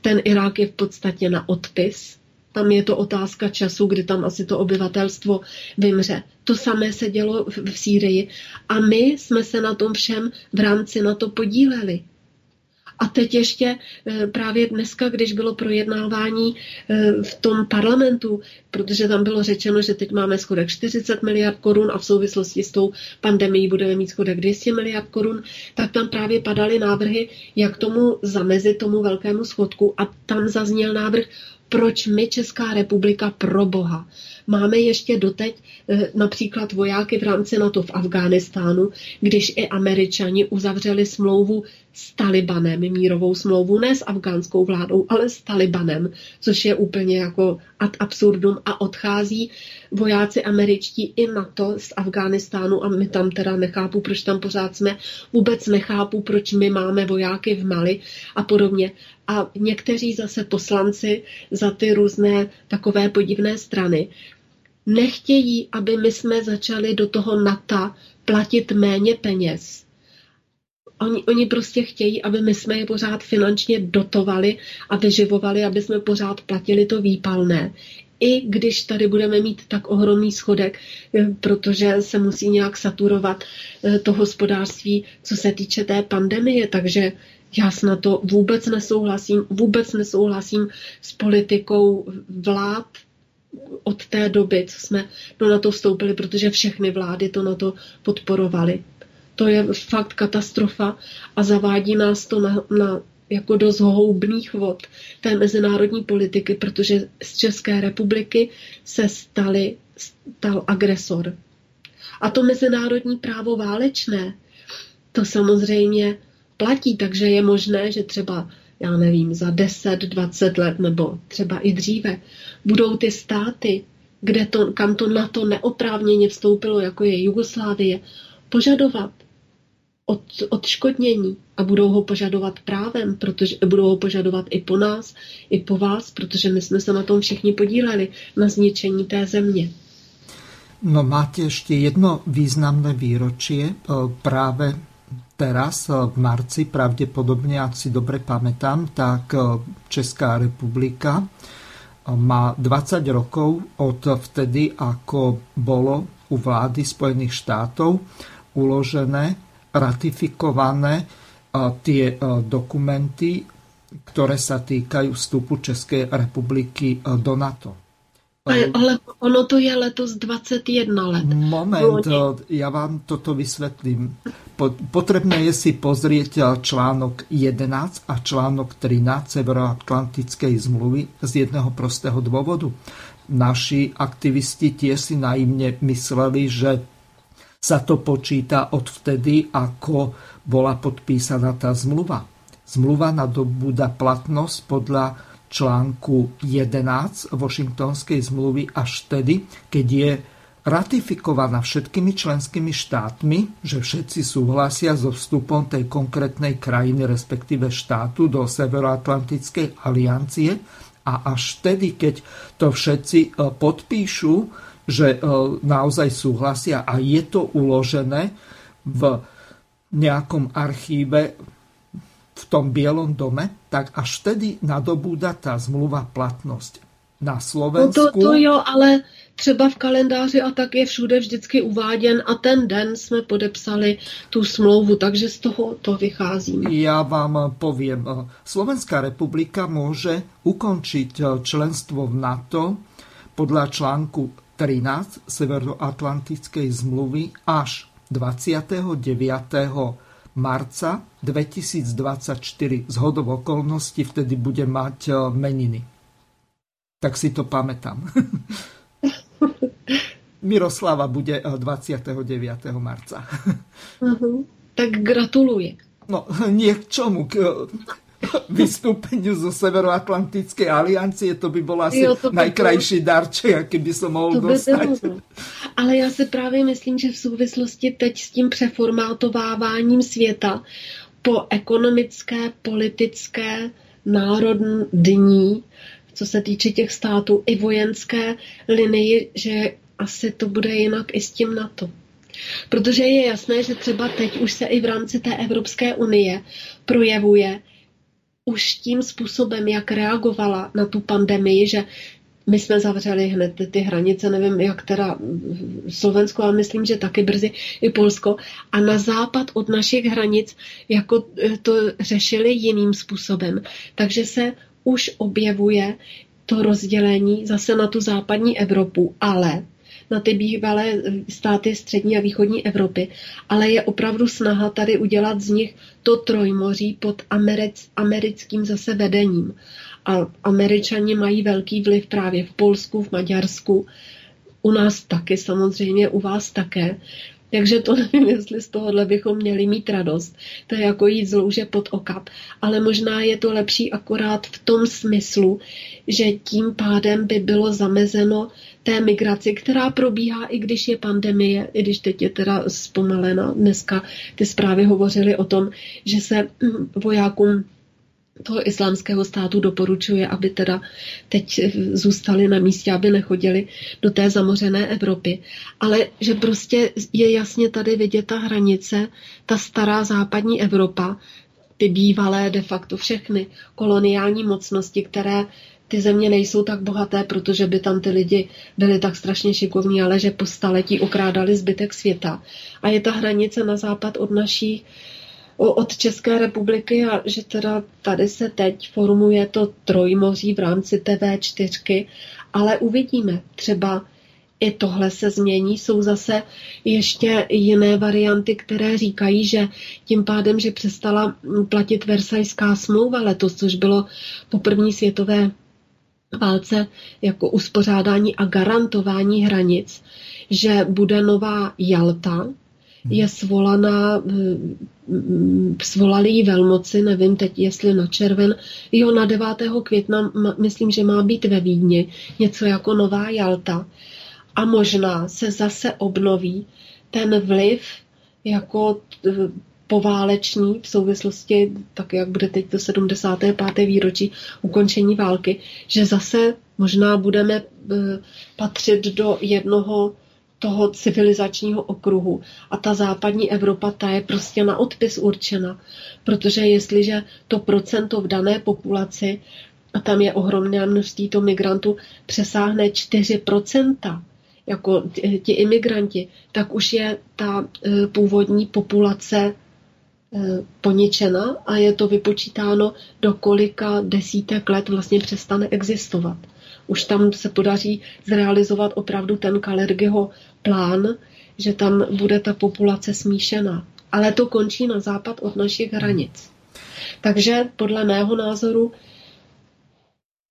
Ten Irák je v podstatě na odpis tam je to otázka času, kdy tam asi to obyvatelstvo vymře. To samé se dělo v, v Sýrii a my jsme se na tom všem v rámci na to podíleli. A teď ještě eh, právě dneska, když bylo projednávání eh, v tom parlamentu, protože tam bylo řečeno, že teď máme schodek 40 miliard korun a v souvislosti s tou pandemií budeme mít schodek 200 miliard korun, tak tam právě padaly návrhy, jak tomu zamezit tomu velkému schodku. A tam zazněl návrh, proč my, Česká republika, pro Boha, Máme ještě doteď eh, například vojáky v rámci NATO v Afghánistánu, když i američani uzavřeli smlouvu s Talibanem, mírovou smlouvu, ne s afgánskou vládou, ale s Talibanem, což je úplně jako ad absurdum a odchází vojáci američtí i NATO z Afghánistánu a my tam teda nechápu, proč tam pořád jsme, vůbec nechápu, proč my máme vojáky v Mali a podobně. A někteří zase poslanci za ty různé takové podivné strany nechtějí, aby my jsme začali do toho NATO platit méně peněz. Oni, oni prostě chtějí, aby my jsme je pořád finančně dotovali a vyživovali, aby jsme pořád platili to výpalné. I když tady budeme mít tak ohromný schodek, eh, protože se musí nějak saturovat eh, to hospodářství, co se týče té pandemie. Takže já na to vůbec nesouhlasím, vůbec nesouhlasím s politikou vlád od té doby, co jsme no, na to vstoupili, protože všechny vlády to na to podporovaly. To je fakt katastrofa a zavádí nás to na, na jako do zhoubných vod té mezinárodní politiky, protože z České republiky se stali, stal agresor. A to mezinárodní právo válečné, to samozřejmě platí, takže je možné, že třeba já nevím, za 10, 20 let nebo třeba i dříve, budou ty státy, kde to, kam to na to neoprávněně vstoupilo, jako je Jugoslávie, požadovat od, odškodnění a budou ho požadovat právem, protože budou ho požadovat i po nás, i po vás, protože my jsme se na tom všichni podíleli, na zničení té země. No máte ještě jedno významné výročí právě teraz eh, v marci, pravdepodobne, ak si dobre pamätám, tak eh, Česká republika eh, má 20 rokov od vtedy, ako bolo u vlády Spojených štátov uložené, ratifikované tie dokumenty, ktoré sa týkajú vstupu Českej republiky do NATO. Ale, ale ono to je letos 21 let. Moment, ja vám toto vysvetlím. Potrebné je si pozrieť eh, článok 11 a článok 13 Severoatlantickej zmluvy z jedného prostého dôvodu. Naši aktivisti tiež si naivne mysleli, že sa to počíta od vtedy, ako bola podpísaná tá zmluva. Zmluva nadobúda platnosť podľa článku 11 Washingtonskej zmluvy až tedy, keď je ratifikovaná všetkými členskými štátmi, že všetci súhlasia so vstupom tej konkrétnej krajiny, respektíve štátu do Severoatlantickej aliancie. A až vtedy, keď to všetci e, podpíšu, že e, naozaj súhlasia a je to uložené v nejakom archíve tom Bielom dome, tak až vtedy nadobúda tá zmluva platnosť. Na Slovensku... No to, to jo, ale třeba v kalendáři a tak je všude vždycky uváděn a ten den jsme podepsali tu smlouvu, takže z toho to vychází. Já vám poviem. Slovenská republika může ukončiť členstvo v NATO podľa článku 13 Severoatlantickej zmluvy až 29 marca 2024. Z hodov okolností vtedy bude mať meniny. Tak si to pamätám. <laughs> Miroslava bude 29. Eh, marca. Uh-huh. Tak gratuluji. No, <laughs> nie k čomu, k <coughs> vystúpeniu zo Severoatlantickej aliancie, to by bol asi jo, to by najkrajší bylo... darček, jaký by som mohl to dostať. Ale já si právě myslím, že v souvislosti teď s tím přeformátováváním světa po ekonomické, politické, národní, co se týče těch států, i vojenské linii, že asi to bude jinak i s tím NATO. Protože je jasné, že třeba teď už se i v rámci té Evropské unie projevuje už tím způsobem, jak reagovala na tu pandemii, že My jsme zavřeli hned ty hranice, nevím, jak teda Slovensko, ale myslím, že taky brzy i Polsko. A na západ od našich hranic jako to řešili jiným způsobem. Takže se už objevuje to rozdělení zase na tu západní Evropu, ale na ty bývalé státy střední a východní Evropy, ale je opravdu snaha tady udělat z nich to trojmoří pod americ, americkým zase vedením. A američani mají velký vliv právě v Polsku, v Maďarsku, u nás taky samozřejmě, u vás také. Takže to <laughs> nevím, jestli z tohohle bychom měli mít radost. To je jako jít z louže pod okap. Ale možná je to lepší akorát v tom smyslu, že tím pádem by bylo zamezeno té migraci, která probíhá, i když je pandemie, i když teď je teda zpomalena. Dneska ty zprávy hovořily o tom, že se vojákům toho islámského státu doporučuje, aby teda teď zůstali na místě, aby nechodili do té zamořené Evropy. Ale že prostě je jasně tady vidět ta hranice, ta stará západní Evropa, ty bývalé de facto všechny koloniální mocnosti, které ty země nejsou tak bohaté, protože by tam ty lidi byli tak strašně šikovní, ale že po staletí okrádali zbytek světa. A je ta hranice na západ od naší od České republiky a že teda tady se teď formuje to trojmoří v rámci TV 4, ale uvidíme. Třeba i tohle se změní. Jsou zase ještě jiné varianty, které říkají, že tím pádem, že přestala platit Versajská smlouva letos, což bylo po první světové válce jako uspořádání a garantování hranic, že bude nová Jalta, je svolaná, svolali ji velmoci, nevím teď, jestli na červen, jo, na 9. května, myslím, že má být ve Vídni, něco jako Nová Jalta. A možná se zase obnoví ten vliv jako poválečný v souvislosti, tak jak bude teď to 75. výročí ukončení války, že zase možná budeme e, patřit do jednoho toho civilizačního okruhu. A ta západní Evropa, ta je prostě na odpis určena. Protože jestliže to procento v dané populaci, a tam je ohromné množství to migrantů, přesáhne 4%, jako ti imigranti, tak už je ta e, původní populace Eh, poničena a je to vypočítáno, do kolika desítek let vlastně přestane existovat. Už tam se podaří zrealizovat opravdu ten Kalergyho plán, že tam bude ta populace smíšená. Ale to končí na západ od našich hranic. Takže podle mého názoru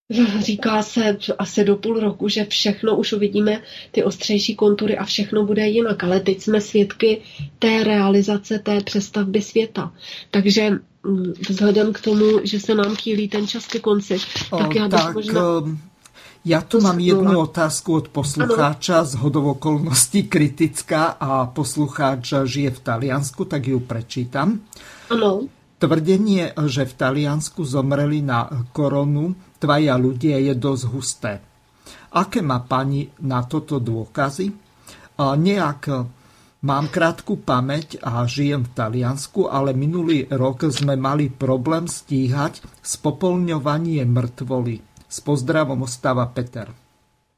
<laughs> Říká se asi do půl roku, že všechno už uvidíme, ty ostřejší kontury a všechno bude jinak, ale teď jsme svědky té realizace, té přestavby světa. Takže mm, vzhledem k tomu, že se nám chýlí ten čas ke konci, tak já bych tak, možná... Ehm, ja tu mám jednu otázku od poslucháča z hodov okolností kritická a poslucháč žije v Taliansku, tak ju prečítam. Ano. Tvrdenie, že v Taliansku zomreli na koronu dvaja ľudia je dosť husté. Aké má pani na toto dôkazy? Nejak e, Mám krátku pamäť a žijem v Taliansku, ale minulý rok sme mali problém stíhať spopolňovanie mrtvoly. S pozdravom ostáva Peter.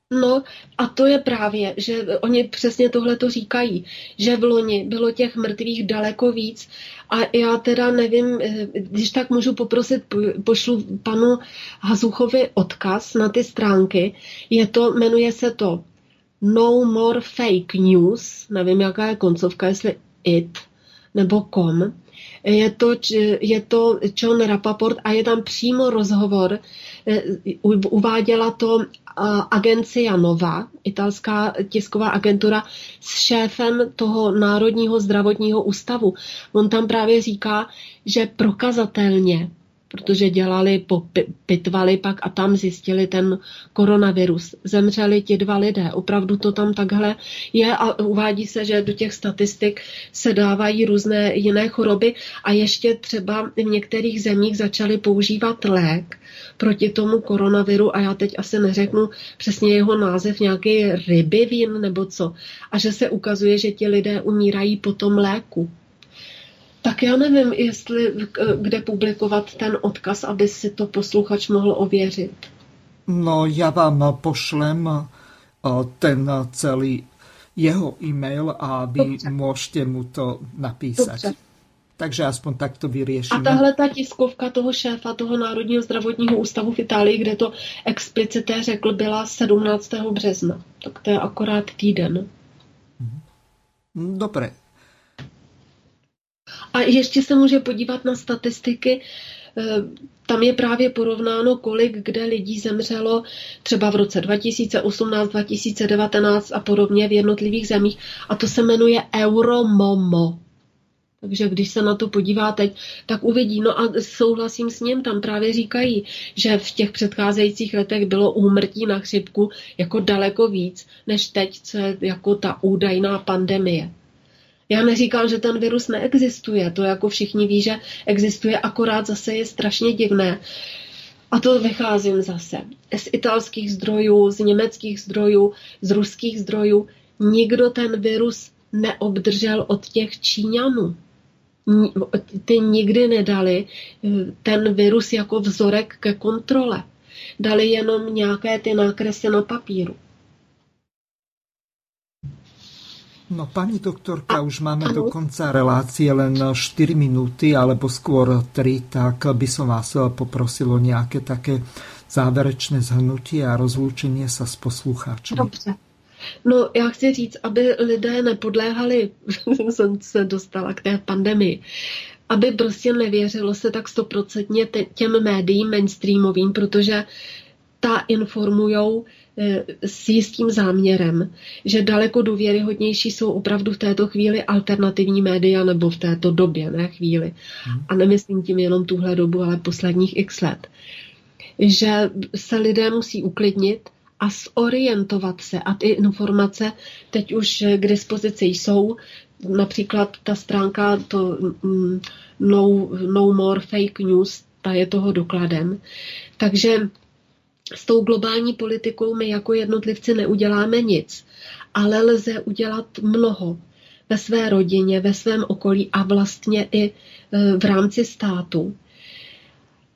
No a to je právě, že oni přesně tohle to říkají, že v loni bylo těch mrtvých daleko víc a já teda nevím, eh, když tak můžu poprosit, pošlu panu Hazuchovi odkaz na ty stránky. Je to, jmenuje se to No More Fake News, nevím, jaká je koncovka, jestli it nebo com. Je to, je to John Rapaport a je tam přímo rozhovor, uváděla to agencia Nova, italská tisková agentura, s šéfem toho Národního zdravotního ústavu. On tam právě říká, že prokazatelně protože dělali, pitvali pak a tam zjistili ten koronavirus. Zemřeli ti dva lidé. Opravdu to tam takhle je a uvádí se, že do těch statistik se dávají různé jiné choroby a ještě třeba v některých zemích začali používat lék proti tomu koronaviru a já teď asi neřeknu přesně jeho název, nějaký rybivín nebo co. A že se ukazuje, že ti lidé umírají po tom léku. Tak já nevím, jestli kde publikovat ten odkaz, aby si to posluchač mohl ověřit. No ja vám pošlem ten celý jeho e-mail a vy Dobře. môžete mu to napísať. Dobře. Takže aspoň takto vyriešime. A tahle ta tiskovka toho šéfa toho Národního zdravotního ústavu v Itálii, kde to explicité řekl, byla 17. března. Tak to je akorát týden. Mhm. Dobre. A ještě se může podívat na statistiky Eh, tam je právě porovnáno, kolik kde lidí zemřelo třeba v roce 2018, 2019 a podobně v jednotlivých zemích. A to se jmenuje Euromomo. Takže když se na to podívá teď, tak uvidí. No a souhlasím s ním, tam právě říkají, že v těch předcházejících letech bylo úmrtí na chřipku jako daleko víc, než teď, co je jako ta údajná pandemie. Já neříkám, že ten virus neexistuje, to jako všichni ví, že existuje, akorát zase je strašně divné. A to vycházím zase z italských zdrojů, z německých zdrojů, z ruských zdrojů. Nikdo ten virus neobdržel od těch Číňanů. Ty nikdy nedali eh, ten virus jako vzorek ke kontrole. Dali jenom nějaké ty nákresy na papíru. No pani doktorka, už máme do konca relácie len 4 minúty, alebo skôr 3, tak by som vás poprosil o nejaké také záverečné zhrnutie a rozlúčenie sa s poslucháčmi. Dobře. No, já chci říct, aby lidé nepodléhali, <laughs> jsem se dostala k té pandemii, aby prostě nevěřilo se tak stoprocentně těm médiím mainstreamovým, protože ta informujou Eh, s jistým záměrem, že daleko důvěryhodnější jsou opravdu v této chvíli alternativní média nebo v této době, ne chvíli. Hmm. A nemyslím tím jenom tuhle dobu, ale posledních x let. Že se lidé musí uklidnit a zorientovat se. A ty informace teď už k dispozici jsou. Například ta stránka to mm, no, no More Fake News, ta je toho dokladem. Takže s tou globální politikou my jako jednotlivci neuděláme nic, ale lze udělat mnoho ve své rodině, ve svém okolí a vlastně i e, v rámci státu.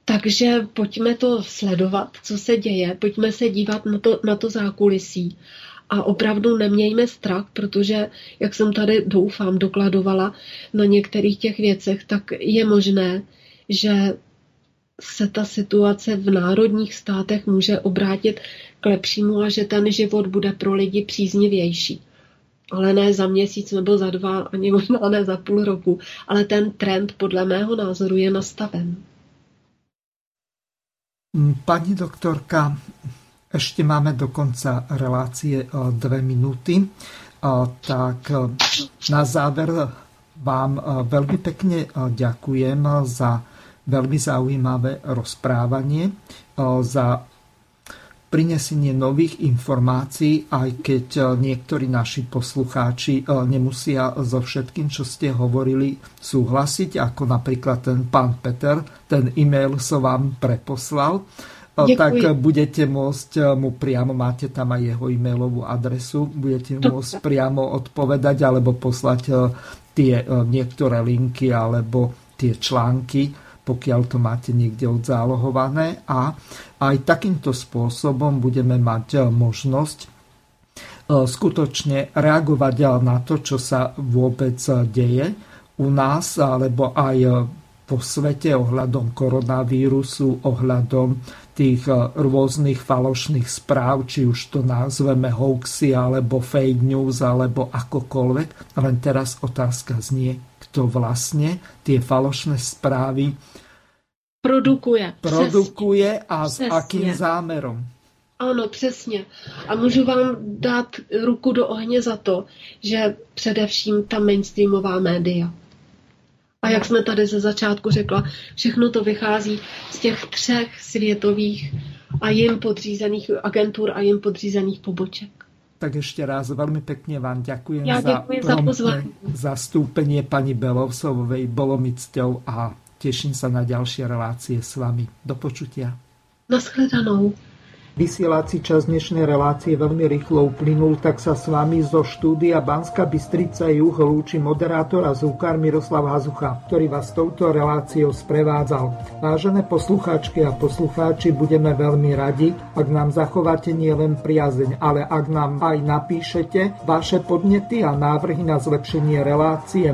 Takže pojďme to sledovat, co se děje, pojďme se dívat na to, na to zákulisí a opravdu nemějme strach, protože, jak jsem tady doufám, dokladovala na některých těch věcech, tak je možné, že se ta situace v národních státech může obrátit k lepšímu a že ten život bude pro lidi příznivější. Ale ne za měsíc nebo za dva, ani možná ne za půl roku. Ale ten trend podle mého názoru je nastaven. Pani doktorka, ešte máme do konca relácie eh, dve minúty. Eh, tak eh, na záver vám veľmi pekne ďakujem za veľmi zaujímavé rozprávanie za prinesenie nových informácií, aj keď niektorí naši poslucháči nemusia so všetkým, čo ste hovorili, súhlasiť, ako napríklad ten pán Peter, ten e-mail som vám preposlal. Ďakujem. tak budete môcť mu priamo, máte tam aj jeho e-mailovú adresu, budete môcť priamo odpovedať alebo poslať tie niektoré linky alebo tie články pokiaľ to máte niekde odzálohované a aj takýmto spôsobom budeme mať e, možnosť e, skutočne reagovať e, na to, čo sa vôbec deje u nás alebo aj vo svete ohľadom koronavírusu, ohľadom tých rôznych falošných správ, či už to nazveme hoaxy, alebo fake news, alebo akokoľvek. Len teraz otázka znie, kto vlastne tie falošné správy produkuje. Produkuje přesně. a s přesně. akým zámerom. Ano, přesně. A můžu vám dát ruku do ohně za to, že především ta mainstreamová média. A jak jsme tady ze začátku řekla, všechno to vychází z těch třech světových a jim podřízených agentur a jim podřízených poboček. Tak ještě raz velmi pěkně vám děkuji za, za pozvání. zastúpenie pani Belovsovej. Bolo mi cťou a teším sa na ďalšie relácie s vami. Do počutia. Naschledanou. Vysielací čas dnešnej relácie veľmi rýchlo uplynul, tak sa s vami zo štúdia Banska Bystrica Juh lúči moderátor a zúkar Miroslav Hazucha, ktorý vás touto reláciou sprevádzal. Vážené poslucháčky a poslucháči, budeme veľmi radi, ak nám zachováte nielen priazeň, ale ak nám aj napíšete vaše podnety a návrhy na zlepšenie relácie